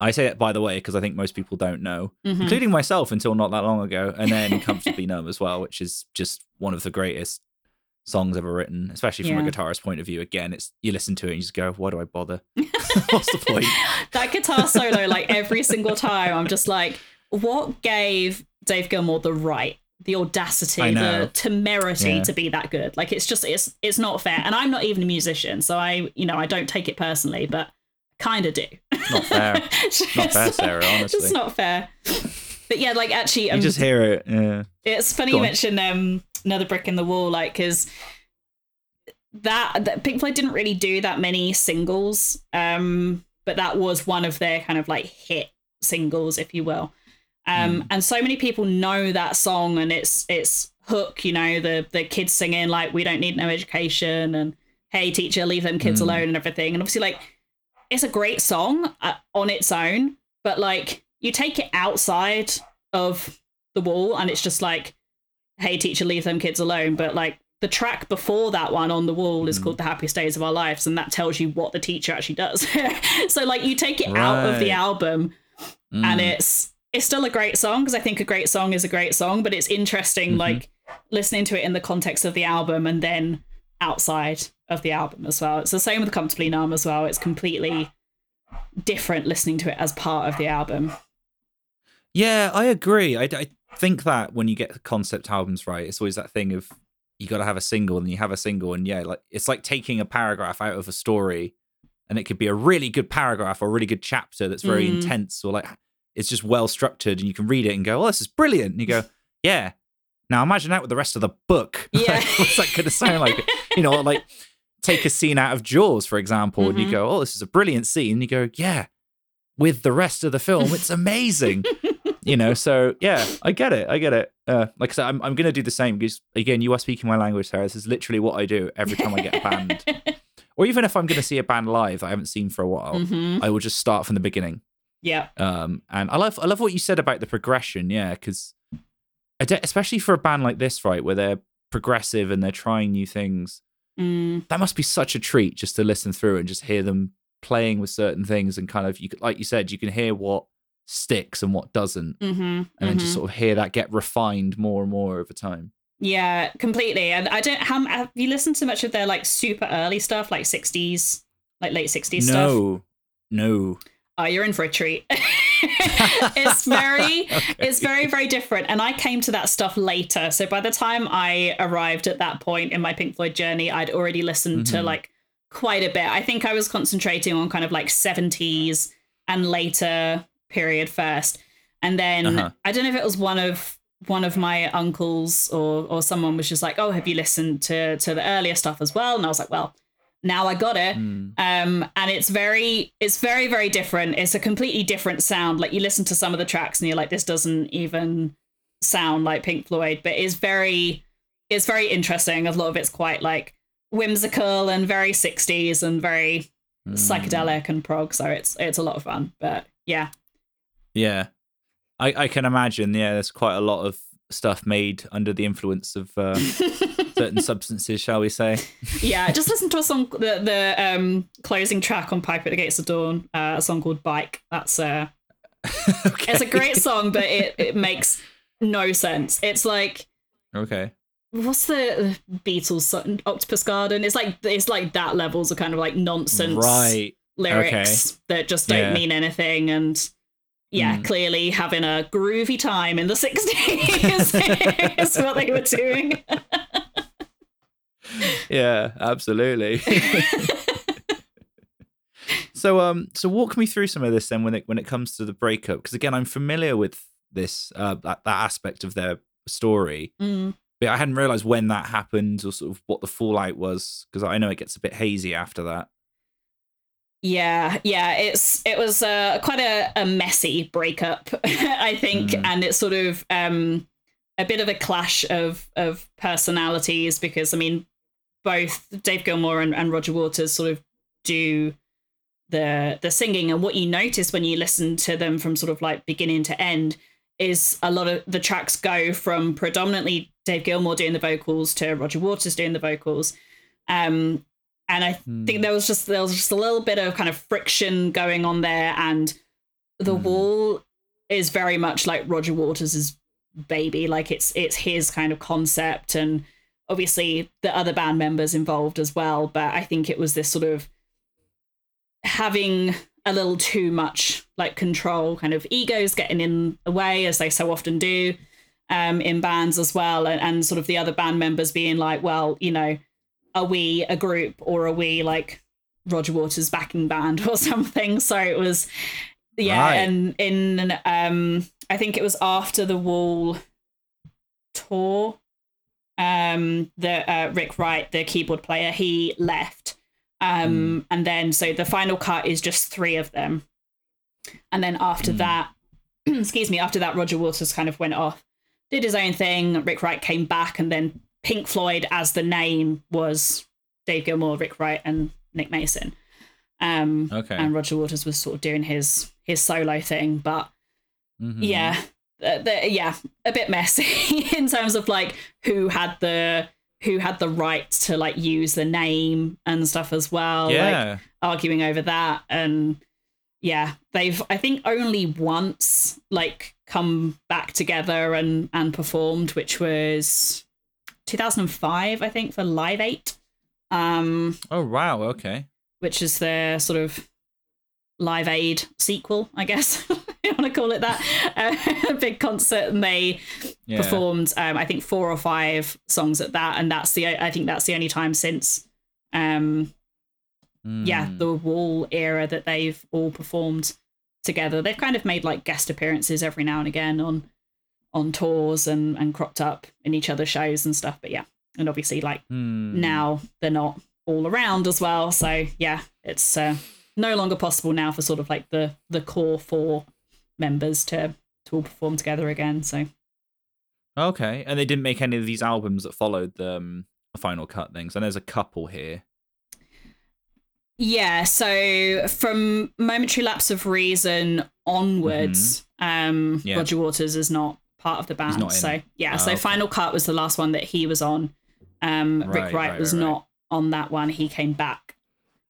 I say it by the way because I think most people don't know, Mhm. including myself until not that long ago, and then comfortably numb as well, which is just one of the greatest songs ever written, especially from Yeah. a guitarist point of view. Again, it's you listen to it and you just go, "Why do I bother? [laughs] [laughs] What's the point?" that guitar solo, like every single time, I'm just like, what gave Dave Gilmour the right, the audacity, the temerity Yeah. to be that good? Like, it's just, it's, it's not fair. And I'm not even a musician, so I, you know, I don't take it personally, but kind of do. Not fair. it's [laughs] not fair, Sarah, honestly. It's not fair. But yeah, like actually, You um, just hear it. Yeah. it's funny Go you on. mention um, another brick in the wall, like because that, that Pink Floyd didn't really do that many singles, um, but that was one of their kind of like hit singles, if you will. Um, Mm. And so many people know that song and its its hook. You know, the the kids singing like "We don't need no education" and "Hey teacher, leave them kids Mm. alone" and everything. And obviously, like it's a great song uh, on its own, but like you take it outside of the wall and it's just like hey teacher leave them kids alone but like the track before that one on the wall is Mm. called the happiest days of our lives and that tells you what the teacher actually does [laughs] so like you take it out of the Right. album and Mm. it's it's still a great song because i think a great song is a great song but it's interesting Mhm. like listening to it in the context of the album and then outside of the album as well it's the same with comfortably numb as well it's completely different listening to it as part of the album Yeah, I agree. I, I think that when you get concept albums right, it's always that thing of you got to have a single and you have a single and yeah, like it's like taking a paragraph out of a story and it could be a really good paragraph or a really good chapter that's very Mm. intense or like it's just well structured and you can read it and go, "Oh, this is brilliant." And you go, [laughs] "Yeah." Now imagine that with the rest of the book. [laughs] Yeah. Like, what's that going to sound like? You know, like take a scene out of Jaws, for example, and you Mhm. go, "Oh, this is a brilliant scene." And you go, "Yeah." With the rest of the film, it's amazing. [laughs] you know, so yeah, I get it. I get it. Uh, like I said, I'm, I'm going to do the same because, again, you are speaking my language, Sarah. This is literally what I do every time I get a band. or even if I'm going to see a band live that I haven't seen for a while, hmm I will just start from the beginning. Yeah. Um, and I love I love what you said about the progression, yeah, because especially for a band like this, right, where they're progressive and they're trying new things, Mm. that must be such a treat just to listen through and just hear them playing with certain things and kind of you like you said, you can hear what sticks and what doesn't, hmm and then just sort of hear that get refined more and more over time. Yeah, completely. And I don't. How have you listened to much of their like super early stuff, like '60s, like late '60s stuff? No, no, Oh, you're in for a treat. [laughs] [laughs] it's very, Okay. it's very, very different. And I came to that stuff later. So by the time I arrived at that point in my Pink Floyd journey, I'd already listened to Mhm. like quite a bit. I think I was concentrating on kind of like 70s and later period first. And then Uh-huh. I don't know if it was one of one of my uncles or or someone was just like, "Oh, have you listened to to the earlier stuff as well?" And I was like, "Well, now I got it." Mm. um and it's very it's very very different it's a completely different sound like you listen to some of the tracks and you're like this doesn't even sound like pink floyd but it's very it's very interesting a lot of it's quite like whimsical and very 60s and very Mm. psychedelic and prog so it's it's a lot of fun but yeah Yeah, I I can imagine. Yeah, there's quite a lot of stuff made under the influence of uh, [laughs] certain substances, shall we say? yeah just listen to a song the the um closing track on piper at the gates of dawn uh, a song called bike that's uh [laughs] okay. it's a great song but it, it makes no sense it's like Okay. what's the Beatles song? Octopus Garden? It's like it's like that levels of kind of like nonsense Right. lyrics that just don't Yeah. mean anything and yeah, Mm. clearly having a groovy time in the 60s [laughs] is what they were doing. [laughs] [laughs] Yeah, absolutely. [laughs] so um so walk me through some of this then when it when it comes to the breakup because again I'm familiar with this uh that, that aspect of their story Mm. but I hadn't realized when that happened or sort of what the fallout was because I know it gets a bit hazy after that. Yeah, yeah, it's it was uh, quite a, a messy breakup, [laughs] I think, Mm. and it's sort of um, a bit of a clash of of personalities because I mean, both Dave Gilmour and, and Roger Waters sort of do the the singing, and what you notice when you listen to them from sort of like beginning to end is a lot of the tracks go from predominantly Dave Gilmour doing the vocals to Roger Waters doing the vocals. Um, and I think there was just there was just a little bit of kind of friction going on there, and the Hmm. wall is very much like Roger Waters' baby, like it's it's his kind of concept, and obviously the other band members involved as well. But I think it was this sort of having a little too much like control, kind of egos getting in the way as they so often do um, in bands as well, and, and sort of the other band members being like, well, you know are we a group or are we like Roger Waters backing band [laughs] or something? So it was yeah, Right. and in um I think it was after the Wall tour, um the uh, Rick Wright, the keyboard player, he left. Um and then so the final cut is just three of them. And then after Mm. that, [clears throat] excuse me, after that Roger Waters kind of went off, did his own thing, Rick Wright came back and then Pink Floyd as the name was Dave Gilmour, Rick Wright, and Nick Mason. Um, Okay. And Roger Waters was sort of doing his his solo thing, but Mhm. yeah, the, the, yeah, a bit messy [laughs] in terms of like who had the who had the right to like use the name and stuff as well. Like Yeah. arguing over that and yeah they've i think only once like come back together and and performed which was 2005 i think for live 8 um oh wow. Okay. which is their sort of live aid sequel i guess [laughs] you want to call it that, uh, [laughs] a big concert, and they Yeah. performed, um, I think, four or five songs at that, and that's the I think that's the only time since, um, yeah, Mm. the Wall era that they've all performed together. They've kind of made like guest appearances every now and again on on tours and and cropped up in each other's shows and stuff. But yeah, and obviously like Hmm. now they're not all around as well. So yeah, it's uh, no longer possible now for sort of like the the core four members to to all perform together again. So Okay, and they didn't make any of these albums that followed the, um, the final cut things. And there's a couple here. yeah, so from momentary lapse of reason onwards, um, Yeah. Roger Waters is not part of the band. So yeah, Oh, so okay. final cut was the last one that he was on. Um, Right, Rick Wright right, was right. not on that one. He came back.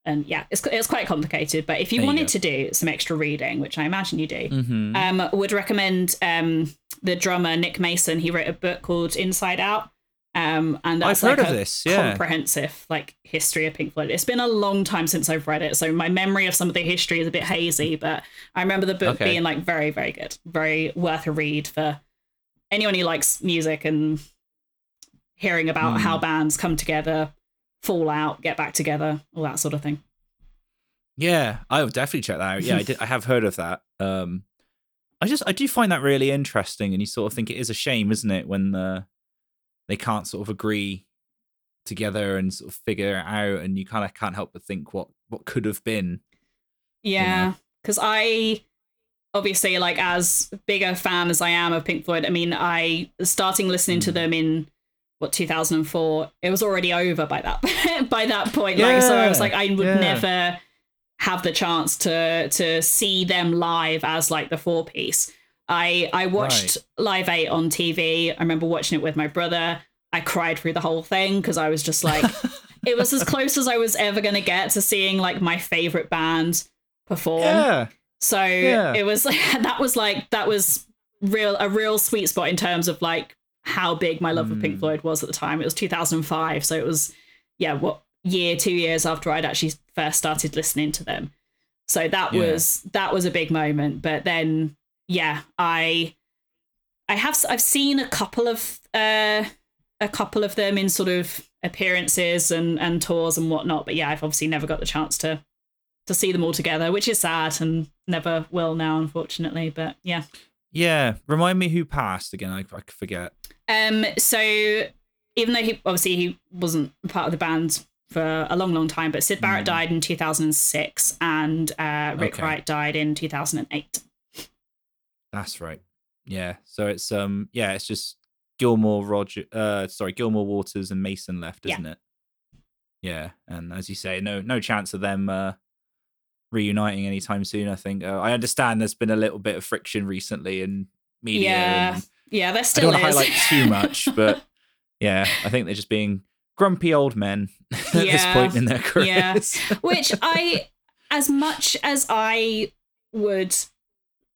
And yeah, it's it's quite complicated. But if you There wanted go. to do some extra reading, which I imagine you do, Mm-hmm. um, would recommend um, the drummer Nick Mason. He wrote a book called Inside Out, um, and that's I've heard like of this, yeah. comprehensive like history of Pink Floyd. It's been a long time since I've read it, so my memory of some of the history is a bit hazy. But I remember the book Okay. being like very, very good, very worth a read for anyone who likes music and hearing about Hmm. how bands come together, fall out, get back together, all that sort of thing. Yeah, I would definitely check that out. Yeah, I did. I have heard of that. Um, I just I do find that really interesting, and you sort of think it is a shame, isn't it, when uh, they can't sort of agree together and sort of figure it out, and you kind of can't help but think what what could have been. Yeah, because I obviously like as big a fan as I am of Pink Floyd. I mean, I starting listening to Mm. them in what 2004. It was already over by that [laughs] by that point. Like, so I was like, I would yeah. never have the chance to to see them live as like the four piece. I I watched Live Eight on TV. I remember watching it with my brother. I cried through the whole thing because I was just like, [laughs] it was as close as I was ever gonna get to seeing like my favorite band perform. Yeah, So Yeah. it was [laughs] that was like that was real a real sweet spot in terms of like how big my love of Pink Mm. Floyd was at the time. It was 2005, so it was yeah, what year, two years after I'd actually first started listening to them. So that Yeah. was that was a big moment. But then yeah, I I have I've seen a couple of uh a couple of them in sort of appearances and and tours and whatnot. But yeah, I've obviously never got the chance to to see them all together, which is sad and never will now, unfortunately. But yeah. Yeah. Remind me who passed again. I, I forget. Um. So even though he obviously he wasn't part of the band for a long, long time, but Syd Barrett Mm. died in 2006 and uh, Rick Okay. Wright died in 2008. That's right. Yeah. So it's um yeah, it's just Gilmour Roger uh sorry, Gilmour Waters and Mason left, isn't it? Yeah. And as you say, no no chance of them uh reuniting anytime soon, I think. Uh, I understand there's been a little bit of friction recently in media. Yeah, Yeah, there I still don't want is. to highlight too much, [laughs] but yeah, I think they're just being grumpy old men [laughs] at this point in their careers. Yeah. Which I, as much as I would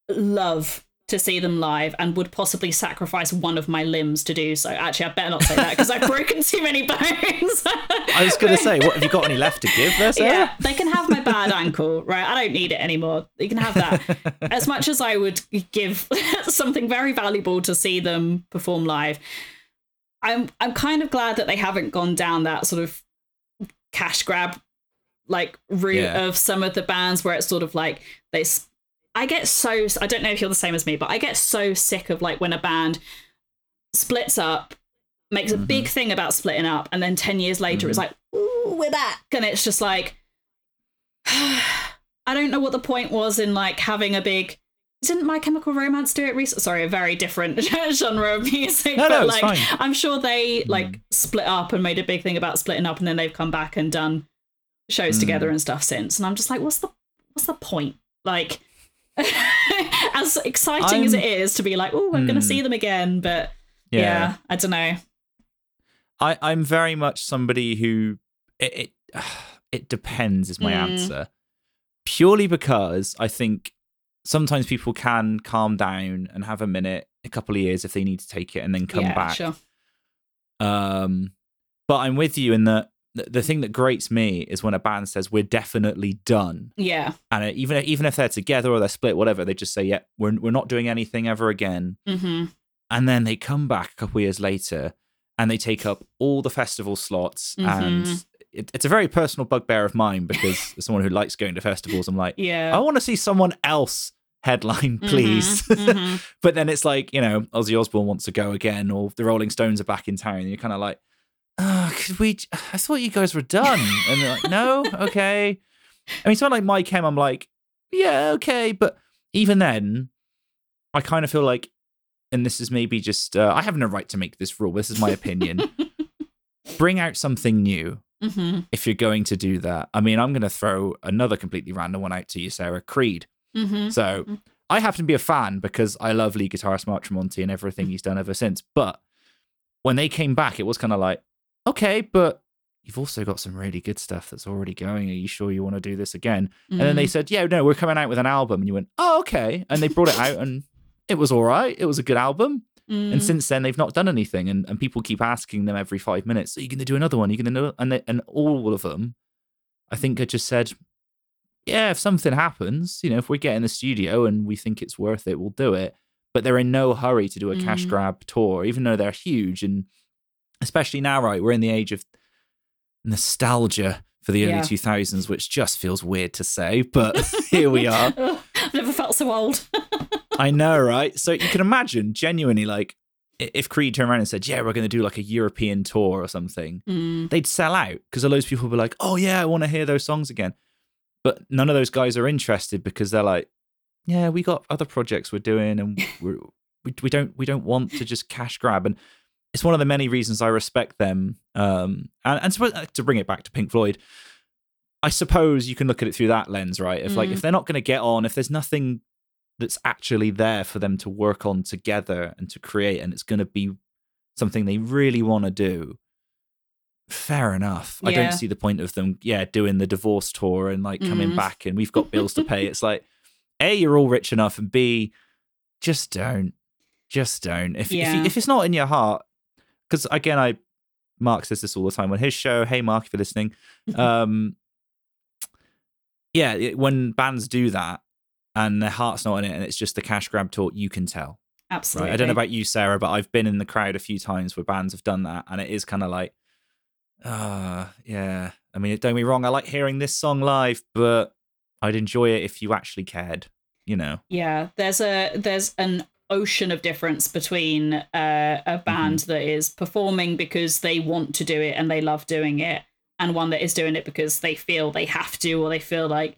love to see them live and would possibly sacrifice one of my limbs to do so. Actually, I better not say that because I've broken too many bones. [laughs] I was going to say, what have you got any left to give there, Sarah? Yeah, they can have my bad ankle, right? I don't need it anymore. You can have that. [laughs] As much as I would give [laughs] something very valuable to see them perform live, I'm I'm kind of glad that they haven't gone down that sort of cash grab like route Yeah. of some of the bands where it's sort of like they I get so I don't know if you're the same as me, but I get so sick of like when a band splits up, makes a mm-hmm. big thing about splitting up, and then ten years later it's mm-hmm. like, ooh, we're back, and it's just like, [sighs] I don't know what the point was in like having a big. Didn't My Chemical Romance do it recently? Sorry, a very different [laughs] genre of music, No, but no, it's like fine. I'm sure they mm-hmm. like split up and made a big thing about splitting up, and then they've come back and done shows Mm. together and stuff since. And I'm just like, what's the what's the point? Like, [laughs] as exciting as I'm- it is to be like, oh, I'm going to Hmm. see them again, but yeah, I don't know. I, I'm very much somebody who it it, [sighs] it depends is my Mm. answer. Purely because I think sometimes people can calm down and have a minute, a couple of years if they need to take it and then come yeah, back. sure. Um but I'm with you in that the, the thing that grates me is when a band says we're definitely done, Yeah. and even even if they're together or they're split, whatever, they just say, "Yeah, we're we're not doing anything ever again." hmm and then they come back a couple years later and they take up all the festival slots and Mhm. it, it's a very personal bugbear of mine because [laughs] as someone who likes going to festivals i'm like Yeah. i want to see someone else headline Mhm, please [laughs] mhm. but then it's like you know ozzy osbourne wants to go again or the rolling stones are back in town and you're kind of like oh, could we i thought you guys were done and they're like no okay i mean someone like mike Hem, i'm like yeah okay but even then i kind of feel like and this is maybe just uh, I have no right to make this rule. This is my opinion. [laughs] Bring out something new Mhm, if you're going to do that. I mean, I'm going to throw another completely random one out to you, Sarah. Creed. mhm. So Mhm. I happen to be a fan because I love lead guitarist Mark Tremonti and everything he's done ever since. But when they came back, it was kind of like, okay, but you've also got some really good stuff that's already going. Are you sure you want to do this again? And then they said, yeah, no, we're coming out with an album. And you went, oh, okay. And they brought it out and it was all right. It was a good album. Mm, And since then, they've not done anything. And, and people keep asking them every five minutes, are you going to do another one? Are you going to do And, they, and all of them, I think, had just said, yeah, if something happens, you know, if we get in the studio and we think it's worth it, we'll do it. But they're in no hurry to do a cash Mm. grab tour, even though they're huge. And especially now, right, we're in the age of nostalgia for the early Yeah. 2000s, which just feels weird to say, but [laughs] here we are. [laughs] I've never felt so old. [laughs] I know, right? So you can imagine genuinely like if Creed turned around and said, Yeah, we're going to do like a European tour or something, Mm, they'd sell out because loads of people would be like, Oh, yeah, I want to hear those songs again. But none of those guys are interested because they're like, Yeah, we got other projects we're doing and we're, we, we don't we don't want to just cash grab. And it's one of the many reasons I respect them. Um, and, and suppose, to bring it back to Pink Floyd, I suppose you can look at it through that lens, right? If like Mm. if they're not going to get on, if there's nothing that's actually there for them to work on together and to create, and it's going to be something they really want to do. Fair enough. I don't see the point of them, yeah, doing the divorce tour and like coming Mm. back and we've got bills to pay. [laughs] It's like, A, you're all rich enough, and B, just don't. Just don't. If, if, Yeah. you, if it's not in your heart, because again, I Mark says this all the time on his show. Hey, Mark, if you're listening, [laughs] um, yeah, it, when bands do that and their heart's not in it, and it's just the cash grab talk, you can tell. Absolutely. Right? I don't know about you, Sarah, but I've been in the crowd a few times where bands have done that, and it is kind of like, ah, yeah. I mean, don't get me wrong, I like hearing this song live, but I'd enjoy it if you actually cared. You know. Yeah, there's a there's an ocean of difference between uh, a band Mm-hmm. that is performing because they want to do it and they love doing it, and one that is doing it because they feel they have to or they feel like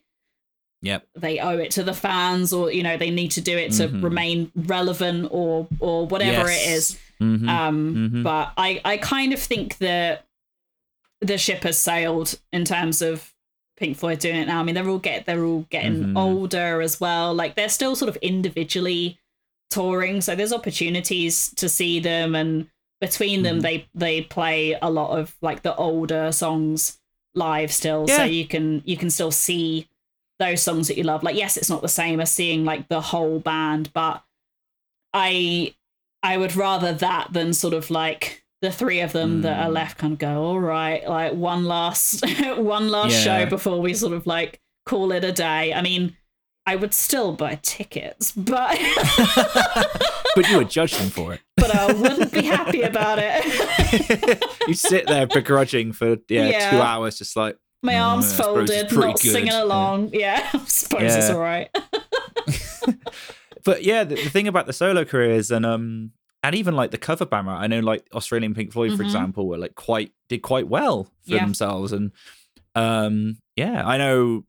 Yep. they owe it to the fans or you know they need to do it to Mhm. remain relevant or or whatever it is. Mhm. Um, Mhm. But I, I kind of think that the ship has sailed in terms of Pink Floyd doing it now. I mean, they're all get they're all getting Mhm. older as well. Like they're still sort of individually touring, so there's opportunities to see them, and between them, Mhm. they they play a lot of like the older songs live still, Yeah. so you can you can still see those songs that you love. Like, yes, it's not the same as seeing like the whole band, but I I would rather that than sort of like the three of them that are Mm. left kind of go, all right, like one last [laughs] one last Yeah. show before we sort of like call it a day. I mean, I would still buy tickets, but [laughs] but you would judge them for it. but I wouldn't be happy about it. [laughs] you sit there begrudging for yeah, Yeah. two hours, just like My "Mm, arms [laughs] I suppose it's folded, not singing along. Yeah, I suppose it's all right. but yeah, the, the thing about the solo careers and um and even like the cover band. I know like Australian Pink Floyd, for Mhm. example, were like quite did quite well for Yeah. themselves, and um yeah, I know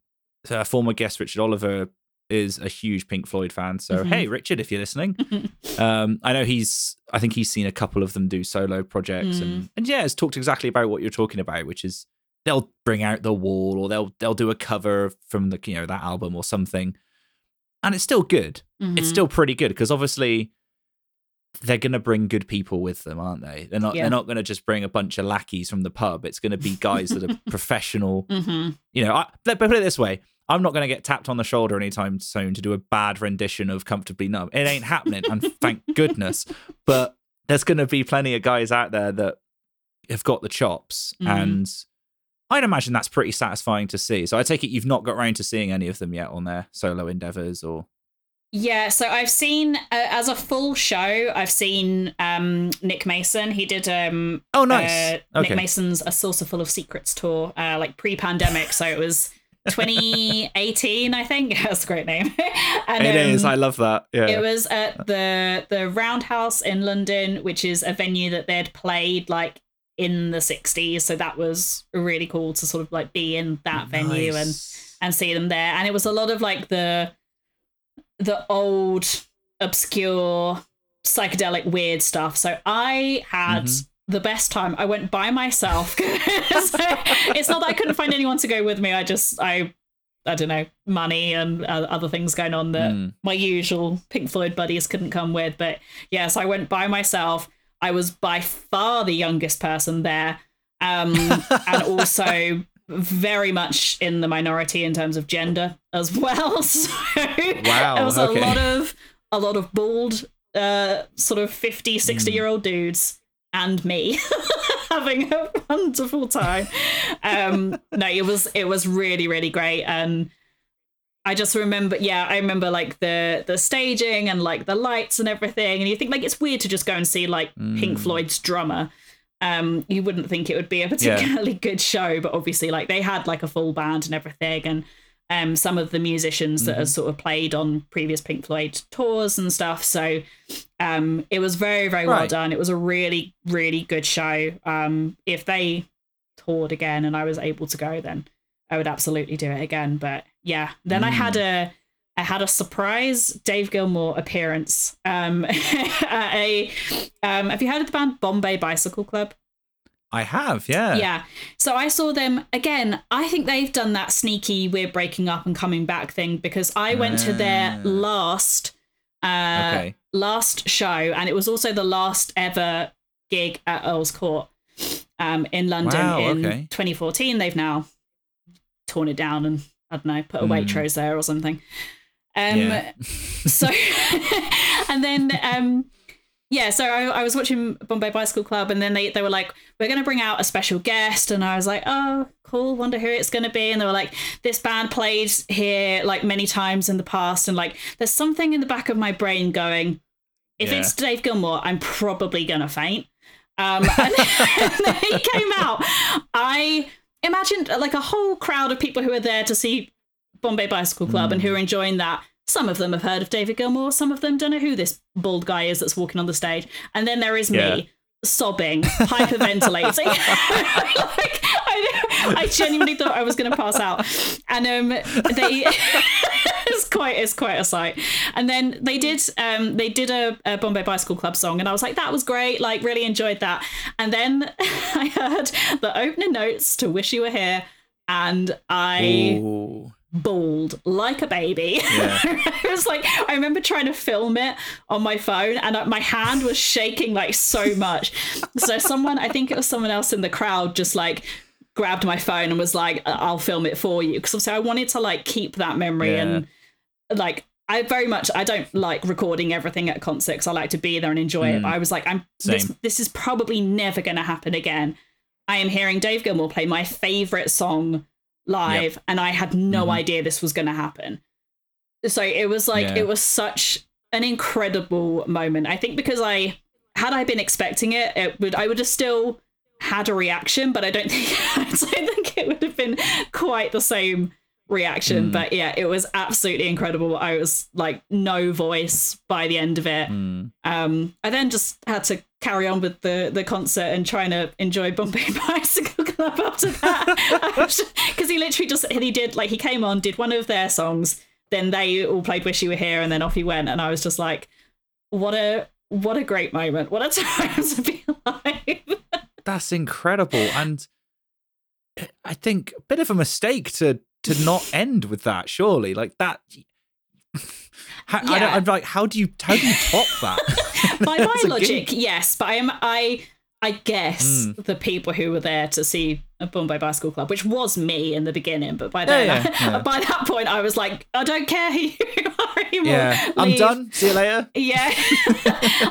uh, former guest Richard Oliver is a huge Pink Floyd fan. So Mhm. hey, Richard, if you're listening, [laughs] um I know he's I think he's seen a couple of them do solo projects, and and yeah, has talked exactly about what you're talking about, which is they'll bring out the wall or they'll they'll do a cover from the you know that album or something, and it's still good it's Mhm. still pretty good because obviously they're going to bring good people with them, aren't they? They're not. Yeah. They're not going to just bring a bunch of lackeys from the pub. It's going to be guys that are [laughs] professional. Mhm. You know, I, let- put it this way: I'm not going to get tapped on the shoulder anytime soon to do a bad rendition of "Comfortably Numb." It ain't happening, and [laughs] thank goodness. But there's going to be plenty of guys out there that have got the chops, Mhm. and I'd imagine that's pretty satisfying to see. So I take it you've not got around to seeing any of them yet on their solo endeavors or. Yeah, so I've seen uh, as a full show. I've seen um, Nick Mason. He did um, Oh, nice. uh, Okay. Nick Mason's A Saucerful of Secrets tour, uh, like pre-pandemic. so it was 2018, I think. [laughs] That's a great name. [laughs] and, It is. um, I love that. Yeah. It was at the the Roundhouse in London, which is a venue that they'd played like in the 60s. So that was really cool to sort of like be in that venue and and see them there. And it was a lot of like the the old obscure psychedelic weird stuff. So I had Mhm. The best time. I went by myself. [laughs] So it's not that I couldn't find anyone to go with me. I just I I don't know money and uh, other things going on that Mm. my usual Pink Floyd buddies couldn't come with. But yes, I went by myself. I was by far the youngest person there, um, [laughs] and also very much in the minority in terms of gender as well. [laughs] So Wow, there was okay. a lot of a lot of bald, uh, sort of 50, 60 year old dudes and me [laughs] having a wonderful time. Um, no, it was it was really really great and. I just remember, yeah, I remember like the the staging and like the lights and everything, and you think like it's weird to just go and see like Pink Mm. Floyd's drummer. Um, you wouldn't think it would be a particularly [laughs] good show, but obviously, like they had like a full band and everything, and um, some of the musicians that have Mm-hmm. sort of played on previous Pink Floyd tours and stuff. So um, it was very, very well done. It was a really, really good show. Um, if they toured again and I was able to go, then I would absolutely do it again. But yeah, then I had a I had a surprise Dave Gilmour appearance. Um, [laughs] at a um, have you heard of the band Bombay Bicycle Club? I have. Yeah. Yeah. So I saw them again. I think they've done that sneaky we're breaking up and coming back thing because I went to their Ah. last uh Okay. last show and it was also the last ever gig at Earl's Court um in London Wow, in okay. 2014. They've now torn it down and I don't know, put a Hmm. Waitrose there or something. Um Yeah. [laughs] so [laughs] and then um yeah so I, I was watching bombay bicycle club and then they, they were like we're going to bring out a special guest and i was like oh cool wonder who it's going to be and they were like this band played here like many times in the past and like there's something in the back of my brain going if Yeah. it's dave gilmour i'm probably going to faint um [laughs] and then he came out i imagined like a whole crowd of people who are there to see Bombay Bicycle Club and Hmm. who are enjoying that. Some of them have heard of David Gilmour, some of them don't know who this bald guy is that's walking on the stage. And then there is Yeah. me sobbing, hyperventilating. [laughs] [laughs] like, I, I genuinely thought I was going to pass out. And um, they. [laughs] it's quite it's quite a sight and then they did um they did a, a bombay bicycle club song and i was like that was great like really enjoyed that and then i heard the opening notes to wish you were here and i Ooh. Bawled like a baby. Yeah. [laughs] it was like I remember trying to film it on my phone, and uh, my hand was shaking like so much. So someone, I think it was someone else in the crowd, just like grabbed my phone and was like, "I- "I'll film it for you," because obviously I wanted to like keep that memory Yeah. and like. I very much I don't like recording everything at concerts. I like to be there and enjoy it. Mm. But I was like, I'm this, this is probably never going to happen again. I am hearing Dave Gilmour play my favorite song live, and I had no Mhm. idea this was going to happen. So it was like Yeah. it was such an incredible moment. I think because I had I been expecting it, it would I would have still had a reaction, but I don't [laughs] think I don't think it would have been quite the same reaction. Mm. But yeah, it was absolutely incredible. I was like no voice by the end of it. Mm. Um, I then just had to carry on with the the concert and trying to enjoy Bombay [laughs] Bicycle Club after that [laughs] because he literally just he did like he came on did one of their songs then they all played Wish You Were Here and then off he went and I was just like what a what a great moment what a [laughs] time to be alive That's incredible. And eh, I think a bit of a mistake to to not end with that, surely. Like that how, I don't, Yeah. I'm like, how do you how do you top that? [laughs] by [laughs] my logic yes but I am I I guess Mm. the people who were there to see a Bombay Bicycle Club, which was me in the beginning, but by then, yeah, yeah. [laughs] by that point, I was like, I don't care who you are anymore. Yeah, I'm done. See you later. Yeah.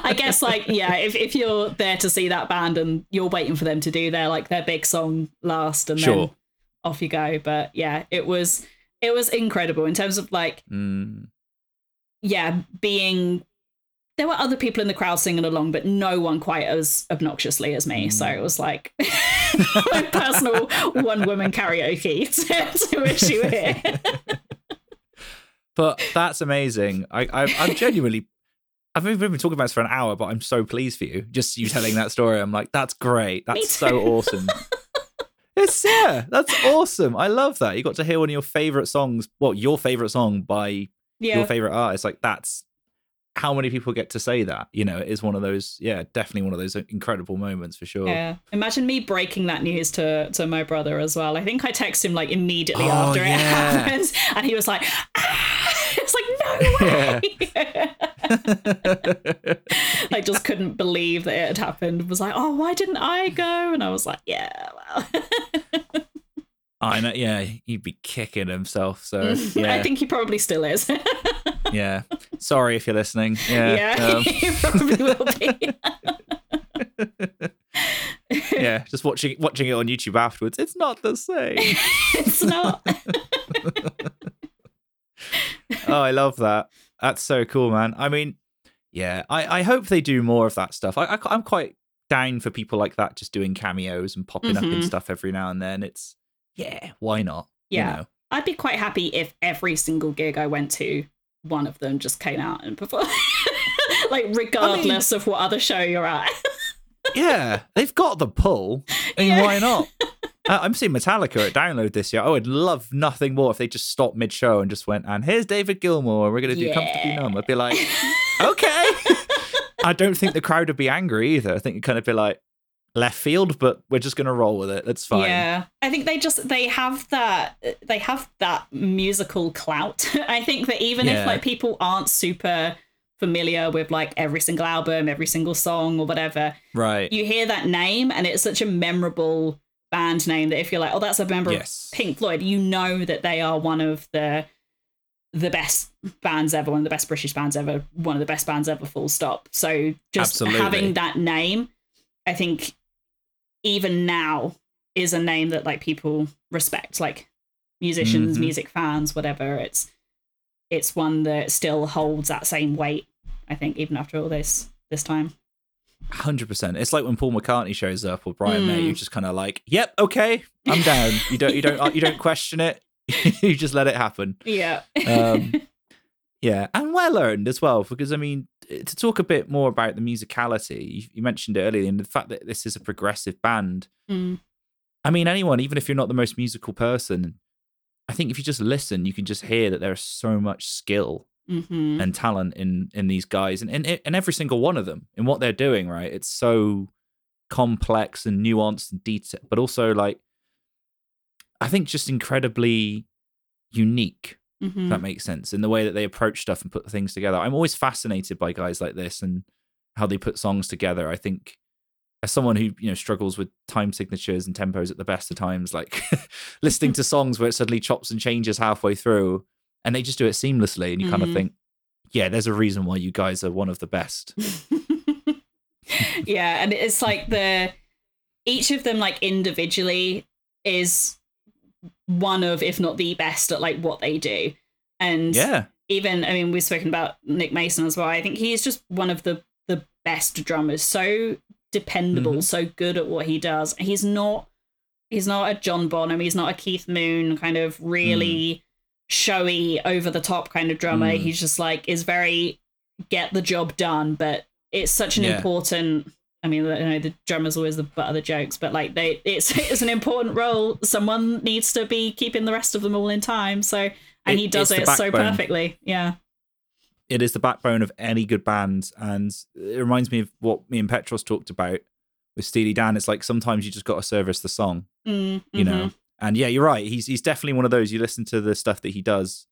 I guess like yeah, if, if you're there to see that band and you're waiting for them to do their like their big song last and Sure. then off you go. But yeah, it was it was incredible in terms of like Mm. Yeah, being there were other people in the crowd singing along, but no one quite as obnoxiously as me. So mm. it was like [laughs] my personal one woman karaoke [laughs] to, you were here. [laughs] But that's amazing. I, I I'm genuinely. I've been been talking about this for an hour, but I'm so pleased for you. Just you telling that story, I'm like, that's great. That's so awesome. it's yeah, that's awesome. I love that. You got to hear one of your favorite songs. Well, your favorite song by Yeah. your favorite artist. Like that's how many people get to say that. You know, it is one of those. Yeah, definitely one of those incredible moments for sure. Yeah. Imagine me breaking that news to to my brother as well. I think I texted him like immediately Oh, after yeah. it happens [laughs] and he was like, ah! [laughs] "It's like no way!" like [laughs] just couldn't believe that it had happened. Was like, "Oh, why didn't I go?" And I was like, "Yeah, well." I know. Yeah, he'd be kicking himself. So yeah, I think he probably still is. [laughs] yeah. Sorry if you're listening. Yeah. yeah, [laughs] um, he probably will be. [laughs] yeah, just watching watching it on YouTube afterwards. It's not the same. it's not. oh, I love that. That's so cool, man. I mean, yeah, I, I hope they do more of that stuff. I, I am quite down for people like that, just doing cameos and popping up in Mhm. stuff every now and then. It's yeah, why not? Yeah. You know? I'd be quite happy if every single gig I went to, one of them just came out and performed. [laughs] like regardless of what other show you're at. [laughs] yeah, they've got the pull. I mean, Yeah. why not? [laughs] Uh, I'm seeing Metallica at Download this year. I would love nothing more if they just stopped mid show and just went, and here's David Gilmour. We're going to do Comfortably Numb. I'd be like, okay. I don't think the crowd would be angry either. I think it'd kind of be like left field, but we're just going to roll with it. That's fine. Yeah, I think they just they have that they have that musical clout. [laughs] I think that even Yeah. if like people aren't super familiar with like every single album, every single song or whatever, Right. you hear that name and it's such a memorable band name that if you're like, oh, that's a member Yes. of Pink Floyd, you know that they are one of the the best bands ever, one of the best British bands ever, one of the best bands ever, full stop. So just Absolutely. having that name, I think even now is a name that like people respect, like musicians, Mhm. music fans, whatever. It's it's one that still holds that same weight, I think, even after all this this time. Hundred percent. It's like when Paul McCartney shows up or Brian May. Mm. You're just kind of like, "Yep, okay, I'm down." You don't, you don't, you don't [laughs] question it. [laughs] you just let it happen. Yeah. Um, [laughs] Yeah, and well earned as well. Because I mean, to talk a bit more about the musicality, you, you mentioned it earlier, and the fact that this is a progressive band. Mm. I mean, anyone, even if you're not the most musical person, I think if you just listen, you can just hear that there is so much skill hmm and talent in in these guys, and in in every single one of them in what they're doing. Right, it's so complex and nuanced and detailed, but also like, I think just incredibly unique if hmm that makes sense in the way that they approach stuff and put things together. I'm always fascinated by guys like this and how they put songs together. I think as someone who you know struggles with time signatures and tempos at the best of times, like [laughs] listening to songs where it suddenly chops and changes halfway through, and they just do it seamlessly, and you kind of Mhm. think, yeah, there's a reason why you guys are one of the best. [laughs] yeah, and it's like the each of them like individually is one of if not the best at like what they do. And Yeah, even I mean we've spoken about Nick Mason as well. I think he's just one of the the best drummers. So dependable, Mhm. so good at what he does. He's not he's not a John Bonham, he's not a Keith Moon kind of really showy over the top kind of drummer. Mm. He's just like is very get the job done, but it's such an Yeah. important I mean, you know, the drummer's always the butt of the jokes, but like they, it's [laughs] it's an important role. Someone needs to be keeping the rest of them all in time. So, and It- he does it so perfectly. Yeah. it is the backbone of any good band, and it reminds me of what me and Petros talked about with Steely Dan. It's like sometimes you just got to service the song. Mm, you mhm. know. And yeah, you're right. He's he's definitely one of those. You listen to the stuff that he does,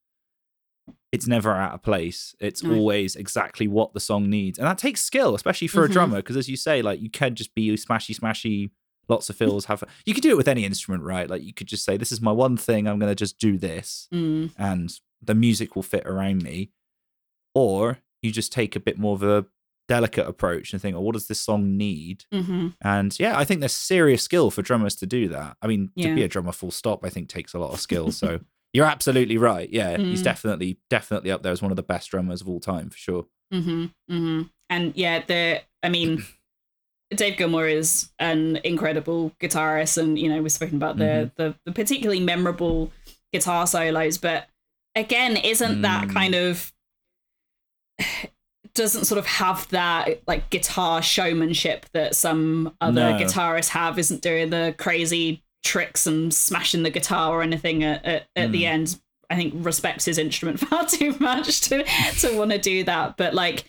it's never out of place. It's No. always exactly what the song needs, and that takes skill, especially for Mhm. a drummer. Because as you say, like you can just be smashy, smashy, lots of fills. Have you could do it with any instrument, right? Like you could just say, "This is my one thing. I'm going to just do this," Mm, and the music will fit around me. Or you just take a bit more of a delicate approach and think, oh, what does this song need? hmm And yeah, I think there's serious skill for drummers to do that. I mean, to be a drummer full stop, I think takes a lot of skill. So [laughs] [laughs] you're absolutely right. Yeah, he's Mm. definitely definitely up there as one of the best drummers of all time for sure. hmm hmm And yeah, the I mean, [clears throat] Dave Gilmour is an incredible guitarist, and you know we've spoken about the the, the particularly memorable guitar solos, but again, isn't that Mm. kind of [sighs] doesn't sort of have that like guitar showmanship that some other No. guitarists have isn't doing the crazy tricks and smashing the guitar or anything at, at, at the Mm. end i think respects his instrument [laughs] far too much to to want to do that. But like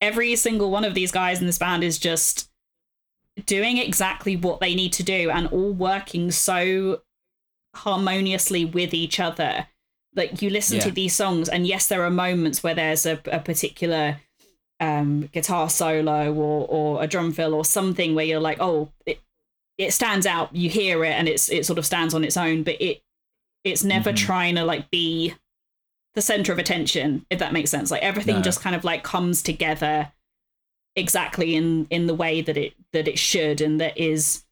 every single one of these guys in this band is just doing exactly what they need to do and all working so harmoniously with each other. Like you listen to these songs and yes there are moments where there's a, a particular um guitar solo or or a drum fill or something where you're like oh it it stands out you hear it and it's it sort of stands on its own but it it's never Mhm. trying to like be the center of attention if that makes sense like everything No. just kind of like comes together exactly in in the way that it that it should and that is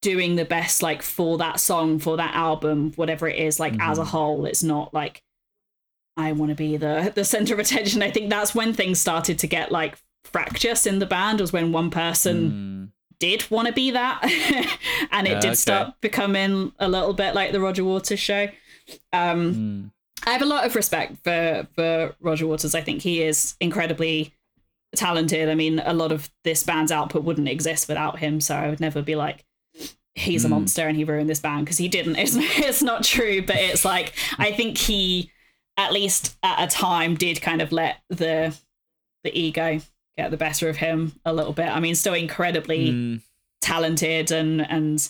doing the best like for that song for that album whatever it is like as a Mhm. whole it's not like i want to be the [laughs] the center of attention i think that's when things started to get like fractious in the band was when one person Mm, did want to be that [laughs] and it did okay. start becoming a little bit like the roger waters show um mm. I have a lot of respect for for Roger Waters. I think he is incredibly talented. I mean, a lot of this band's output wouldn't exist without him. So I would never be like, he's a Mm. monster and he ruined this band because he didn't. [laughs] It's it's not true, but it's like I think he, at least at a time, did kind of let the the ego get the better of him a little bit. I mean, still incredibly Mm, talented and and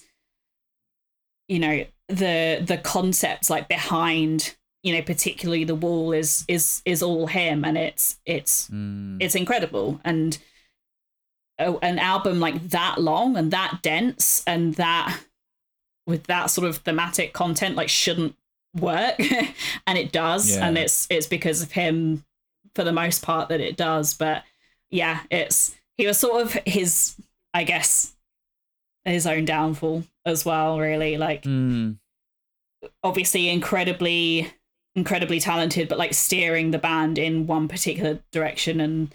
you know the the concepts like behind you know particularly the wall is is is all him and it's it's mm. it's incredible and a, an album like that long and that dense and that with that sort of thematic content like shouldn't work [laughs] and it does Yeah. and it's it's because of him for the most part that it does but yeah it's he was sort of his i guess his own downfall as well really like Mm, obviously incredibly incredibly talented but like steering the band in one particular direction and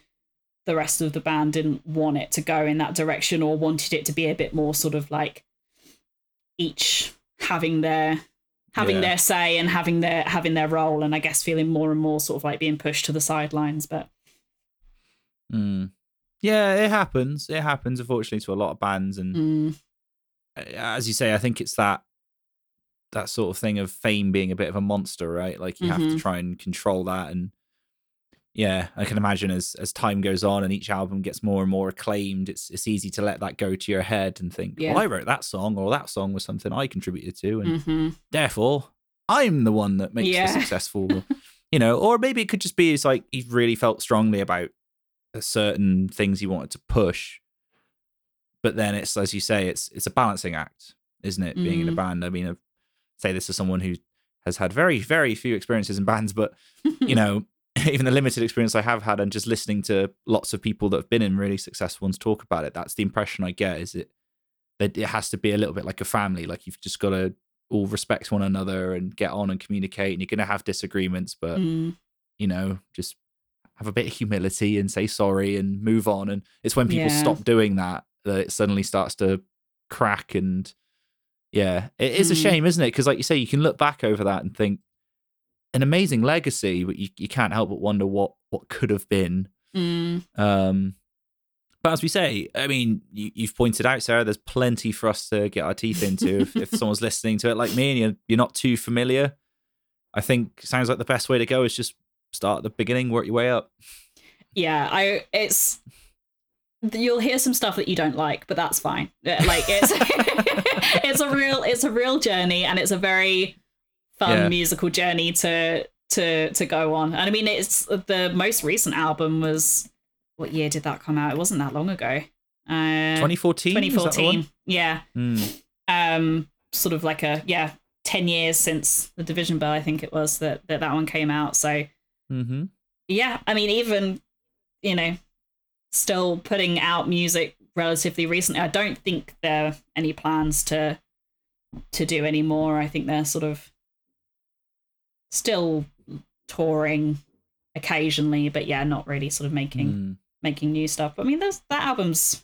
the rest of the band didn't want it to go in that direction or wanted it to be a bit more sort of like each having their having Yeah. their say and having their having their role and i guess feeling more and more sort of like being pushed to the sidelines but mm. Yeah, it happens. It happens, unfortunately, to a lot of bands. And mm, as you say, I think it's that that sort of thing of fame being a bit of a monster, right? Like you have to Mhm. try and control that. And yeah, I can imagine as as time goes on and each album gets more and more acclaimed, it's it's easy to let that go to your head and think, Yeah. well, I wrote that song, or that song was something I contributed to, and mhm. therefore I'm the one that makes Yeah. the successful. you know, or maybe it could just be it's like he really felt strongly about certain things he wanted to push. But then it's as you say, it's it's a balancing act, isn't it? Being in a Mm. band. I mean, I say this as someone who has had very very few experiences in bands, but you know, [laughs] [laughs] even the limited experience I have had, and just listening to lots of people that have been in really successful ones talk about it, that's the impression I get. Is it that it has to be a little bit like a family, like you've just got to all respect one another and get on and communicate, and you're going to have disagreements, but Mm, you know, just have a bit of humility and say sorry and move on. And it's when people Yeah. stop doing that that it suddenly starts to crack. And yeah, it is a Mm. shame, isn't it? Because, like you say, you can look back over that and think an amazing legacy, but you, you can't help but wonder what what could have been. mm, Um, but as we say, I mean, you, you've pointed out, Sarah, there's plenty for us to get our teeth into. if, if [laughs] someone's listening to it like me and you're, you're not too familiar, I think sounds like the best way to go is just start at the beginning, work your way up. yeah i it's you'll hear some stuff that you don't like but that's fine. Like it's [laughs] it's a real it's a real journey and it's a very fun Yeah. musical journey to to to go on. And i mean it's the most recent album was what year did that come out? It wasn't that long ago. Uh 2014? 2014 yeah. Mm, um sort of like a yeah 10 years since the division bell i think it was that that, that one came out. So hmm yeah i mean even you know still putting out music relatively recently. I don't think there are any plans to to do any more. I think they're sort of still touring occasionally, but yeah, not really sort of making Mm. making new stuff. I mean, there's that album's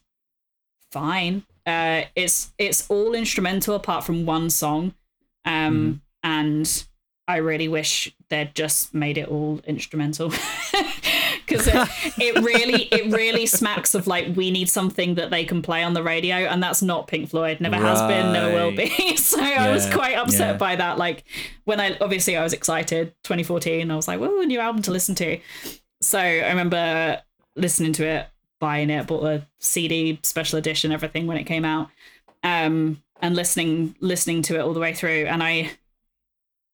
fine. Uh, it's it's all instrumental apart from one song, um, and I really wish they'd just made it all instrumental [laughs] because it, it [laughs] really it really smacks of like we need something that they can play on the radio, and that's not Pink Floyd. Never has been, never will be. [laughs] so I was quite upset yeah. by that. Like when I obviously I was excited, 2014. I was like, "Whoa, a new album to listen to." So I remember listening to it, buying it, bought a CD, special edition, everything when it came out, um, and listening listening to it all the way through. And I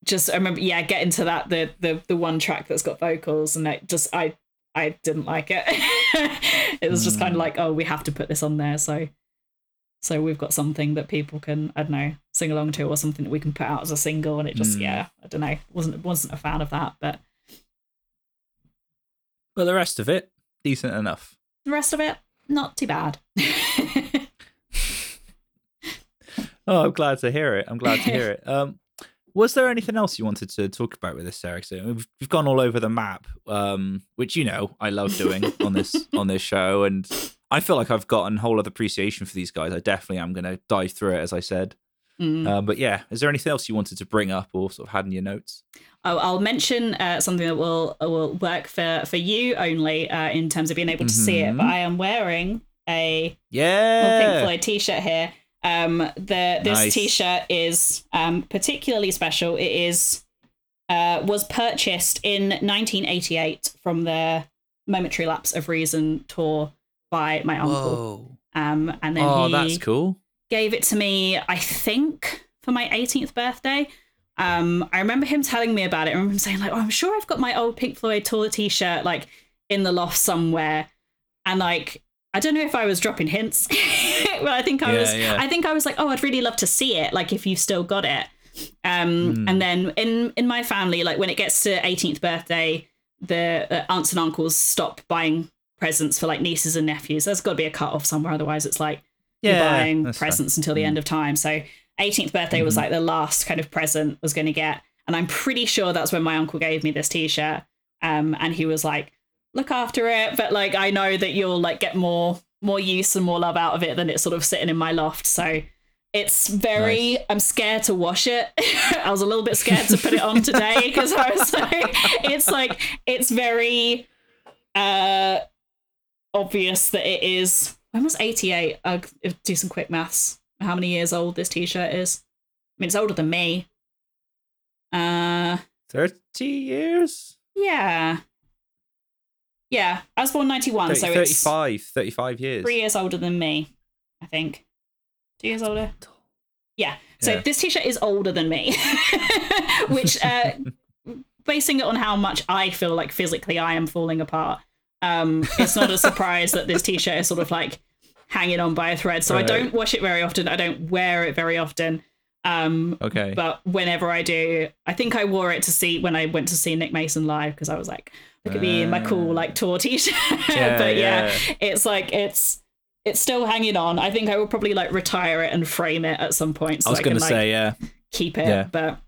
just I remember, yeah, getting to that the the the one track that's got vocals, and it just I I didn't like it. [laughs] it was just kind of like, oh, we have to put this on there, so. So we've got something that people can, I don't know, sing along to, or something that we can put out as a single, and it just, Mm. yeah, I don't know, wasn't wasn't a fan of that, but But the rest of it, decent enough. the rest of it, not too bad. [laughs] [laughs] Oh, I'm glad to hear it. I'm glad to hear it. Um, was there anything else you wanted to talk about with this, Eric? So we've, we've gone all over the map, um, which you know I love doing on this [laughs] on this show, and I feel like I've gotten a whole other appreciation for these guys. I definitely am going to dive through it, as I said. Mm. Um, but yeah, is there anything else you wanted to bring up or sort of had in your notes? I'll, I'll mention uh, something that will will work for for you only uh, in terms of being able to see it. But I am wearing a yeah Pink. Floyd T-shirt here. Um, the this Nice. T-shirt is um, particularly special. It is uh, was purchased in 1988 from the Momentary Lapse of Reason tour by my uncle. Um, and then Oh, he that's cool. gave it to me, I think, for my 18th birthday. Um, I remember him telling me about it. I remember him saying, like, oh, I'm sure I've got my old Pink Floyd tour t-shirt like in the loft somewhere. And like, I don't know if I was dropping hints. [laughs] but I think I Yeah, was yeah. I think I was like, oh, I'd really love to see it, like if you've still got it. Um, Hmm. and then in in my family, like when it gets to 18th birthday, the uh, aunts and uncles stop buying presents for like nieces and nephews. There's got to be a cut off somewhere, otherwise it's like you're buying that's fair. presents until the end of time. So 18th birthday was Mhm. like the last kind of present I was going to get, and I'm pretty sure that's when my uncle gave me this T-shirt. Um, and he was like, "Look after it," but like I know that you'll like get more more use and more love out of it than it's sort of sitting in my loft. So it's very. Nice. I'm scared to wash it. [laughs] I was a little bit scared to put it on today [laughs] because I was like, it's like it's very uh obvious that it is. When was 88? I'll do some quick maths. How many years old this T-shirt is? I mean, it's older than me. Uh, 30 years? yeah, yeah. I was born 91, 30, so it's 35, 35 years. three years older than me. I think two years older. Yeah. So Yeah. this T-shirt is older than me, [laughs] which, uh, [laughs] basing it on how much I feel like physically I am falling apart, um, it's not a surprise that this T-shirt is sort of like hanging on by a thread. So I don't wash it very often. I don't wear it very often. Um, Okay. but whenever I do, I think I wore it to see when I went to see Nick Mason live because I was like, look at me in my cool Ah. like tour T-shirt. [laughs] Yeah, but yeah, yeah. it's like it's it's still hanging on. I think I will probably like retire it and frame it at some point so I I, was going can to like say, yeah. keep it. yeah. But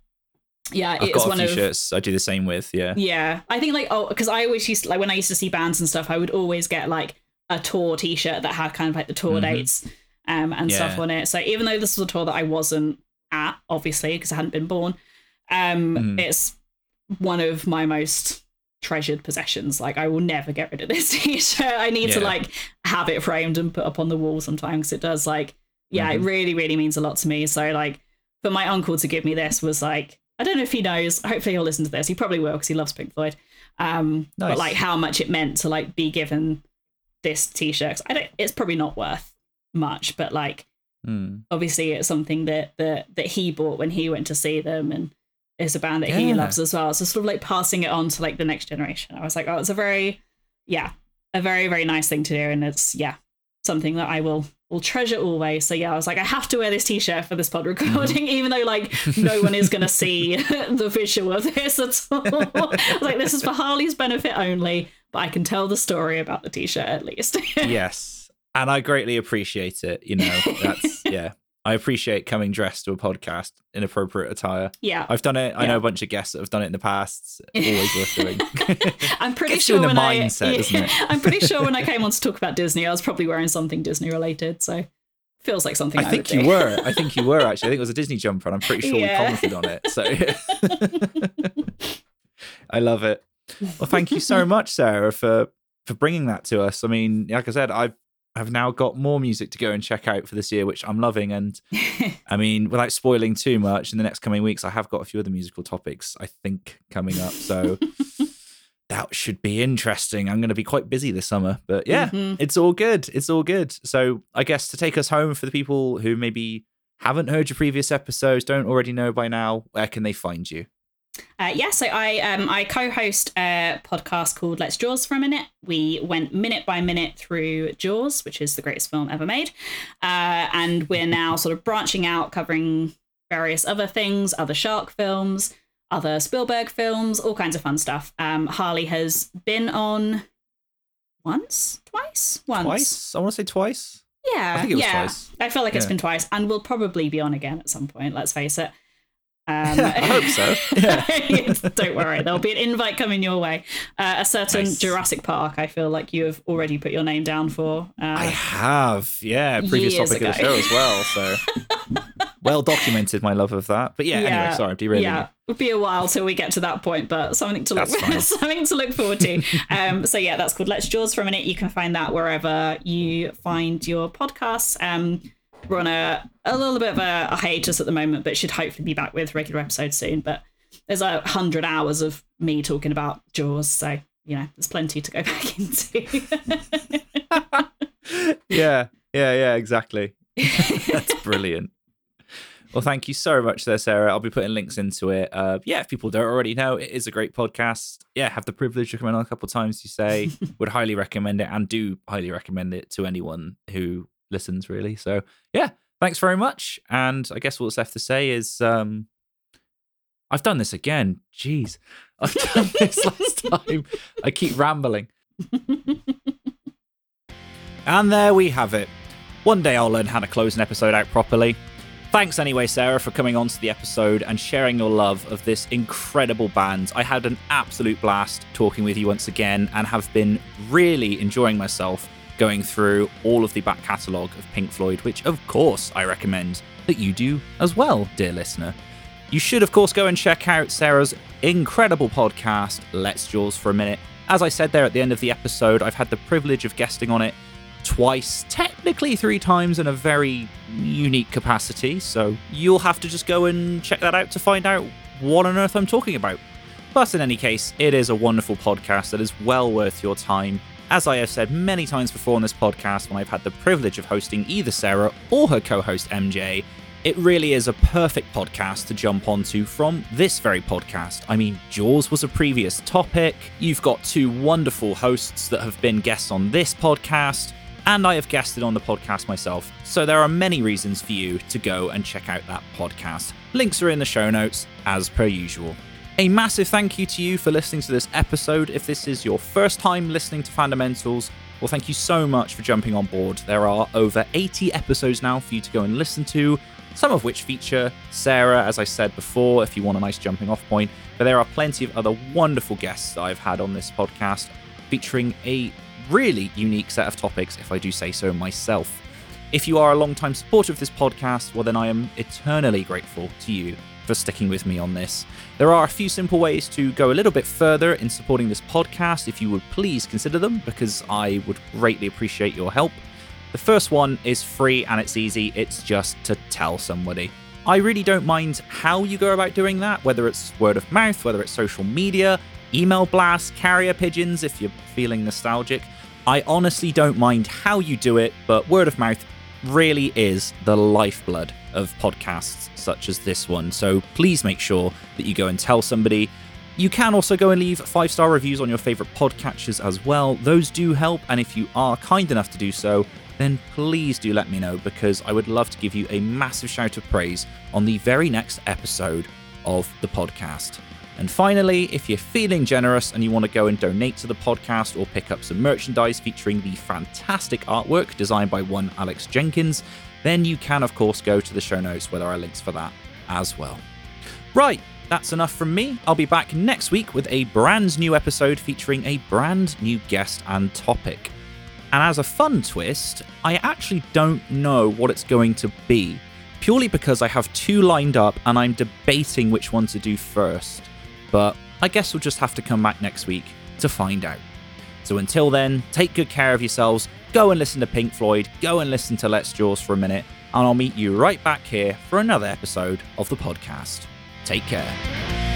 yeah, I've it's got a one few of shirts I do the same with, yeah. yeah. I think like oh, because I always used to, like when I used to see bands and stuff, I would always get like a tour T-shirt that had kind of like the tour Mhm. dates um and stuff on it. So even though this was a tour that I wasn't at, obviously because I hadn't been born, um, Mhm. it's one of my most treasured possessions. Like I will never get rid of this [laughs] T-shirt. I need to like have it framed and put up on the wall sometimes. It does like yeah, it Mhm. really really means a lot to me. So like for my uncle to give me this was like I don't know if he knows. Hopefully he'll listen to this. He probably will because he loves Pink Floyd. Um, Nice. but like how much it meant to like be given this T-shirt. I don't. It's probably not worth much, but like Hmm. obviously it's something that that that he bought when he went to see them, and it's a band that he loves as well. So sort of like passing it on to like the next generation. I was like, oh, it's a very yeah, a very very nice thing to do, and it's yeah something that I will will treasure always. So yeah, I was like, I have to wear this T-shirt for this pod mm-hmm. recording, [laughs] even though like no one is gonna see [laughs] the visual of this at all. [laughs] I was like, this is for Harley's benefit only. but I can tell the story about the t-shirt at least. yes. And I greatly appreciate it. You know, that's, yeah. I appreciate coming dressed to a podcast in appropriate attire. yeah. I've done it. I Yeah. know a bunch of guests that have done it in the past. It's [laughs] Always worth doing. [laughs] I'm [laughs] pretty Gets sure when I mindset, doesn't it? I'm pretty sure when I came on to talk about Disney, I was probably wearing something Disney related. So feels like something I, I think you do. were. I think you were actually. I think it was a Disney jumper, and I'm pretty sure Yeah. we commented on it. So I love it. Well, thank you so much, Sarah, for for bringing that to us. I mean, like I said, I've I've now got more music to go and check out for this year, which I'm loving. And [laughs] I mean, without spoiling too much, in the next coming weeks, I have got a few other musical topics I think coming up. So [laughs] that should be interesting. I'm going to be quite busy this summer, but yeah, Mhm. it's all good. It's all good. So I guess to take us home for the people who maybe haven't heard your previous episodes, don't already know by now, where can they find you? Uh, yeah, so I um, I co-host a podcast called Let's Jaws for a Minute. We went minute by minute through Jaws, which is the greatest film ever made, uh, and we're now sort of branching out, covering various other things, other shark films, other Spielberg films, all kinds of fun stuff. Um, Harley has been on once, twice, once. Twice? I want to say twice. Yeah, I think it was yeah. twice. I feel like it's been twice, and we'll probably be on again at some point. Let's face it. Um, [laughs] I hope so. [laughs] Don't worry, there'll be an invite coming your way. Uh, a certain Nice. Jurassic Park, I feel like you have already put your name down for. Uh, I have, yeah, previous Years topic of the show as well. So [laughs] well documented my love of that. But yeah, anyway, sorry, I'm derailing yeah, it'll be a while till we get to that point, but something to look something to look forward to. um, so yeah, that's called Let's Jaws for a minute. You can find that wherever you find your podcasts. Um, we're on a, a little bit of a, a hiatus at the moment, but should hopefully be back with regular episodes soon. But there's a hundred hours of me talking about Jaws, so you know there's plenty to go [laughs] back into. [laughs] yeah, yeah, yeah, exactly. [laughs] That's brilliant. Well, thank you so much there, Sarah. I'll be putting links into it. Uh, yeah, if people don't already know, it is a great podcast. Yeah, have the privilege to come in on a couple of times, you say. Would highly recommend it and do highly recommend it to anyone who listens, really. So, yeah, thanks very much. And I guess what's left to say is um, I've done this again. Jeez, [laughs] I've done this last time. I keep rambling. [laughs] And there we have it. One day I'll learn how to close an episode out properly. Thanks anyway, Sarah, for coming on to the episode and sharing your love of this incredible band. I had an absolute blast talking with you once again and have been really enjoying myself going through all of the back catalogue of Pink Floyd, which of course I recommend that you do as well, dear listener. You should, of course, go and check out Sarah's incredible podcast, Let's Jaws for a Minute. As I said there at the end of the episode, I've had the privilege of guesting on it twice, technically three times in a very unique capacity. So you'll have to just go and check that out to find out what on earth I'm talking about. But in any case, it is a wonderful podcast that is well worth your time. As I have said many times before on this podcast, when I've had the privilege of hosting either Sarah or her co host MJ, it really is a perfect podcast to jump onto from this very podcast. I mean, Jaws was a previous topic. You've got two wonderful hosts that have been guests on this podcast, and I have guested on the podcast myself. So there are many reasons for you to go and check out that podcast. Links are in the show notes, as per usual. A massive thank you to you for listening to this episode. If this is your first time listening to Fandomentals, well, thank you so much for jumping on board. There are over 80 episodes now for you to go and listen to, some of which feature Sarah, as I said before, if you want a nice jumping off point. But there are plenty of other wonderful guests that I've had on this podcast, featuring a really unique set of topics, if I do say so myself. If you are a long-time supporter of this podcast, well, then I am eternally grateful to you for sticking with me on this. There are a few simple ways to go a little bit further in supporting this podcast if you would please consider them, because I would greatly appreciate your help. The first one is free and it's easy, it's just to tell somebody. I really don't mind how you go about doing that, whether it's word of mouth, whether it's social media, email blasts, carrier pigeons if you're feeling nostalgic. I honestly don't mind how you do it, but word of mouth really is the lifeblood of podcasts such as this one. So please make sure that you go and tell somebody. You can also go and leave five star reviews on your favorite podcatchers as well. Those do help, and if you are kind enough to do so, then please do let me know because I would love to give you a massive shout of praise on the very next episode of the podcast. And finally, if you're feeling generous and you want to go and donate to the podcast or pick up some merchandise featuring the fantastic artwork designed by one Alex Jenkins, then you can, of course, go to the show notes where there are links for that as well. Right, that's enough from me. I'll be back next week with a brand new episode featuring a brand new guest and topic. And as a fun twist, I actually don't know what it's going to be, purely because I have two lined up and I'm debating which one to do first. But I guess we'll just have to come back next week to find out. So until then, take good care of yourselves, go and listen to Pink Floyd, go and listen to Let's Jaws for a minute, and I'll meet you right back here for another episode of the podcast. Take care.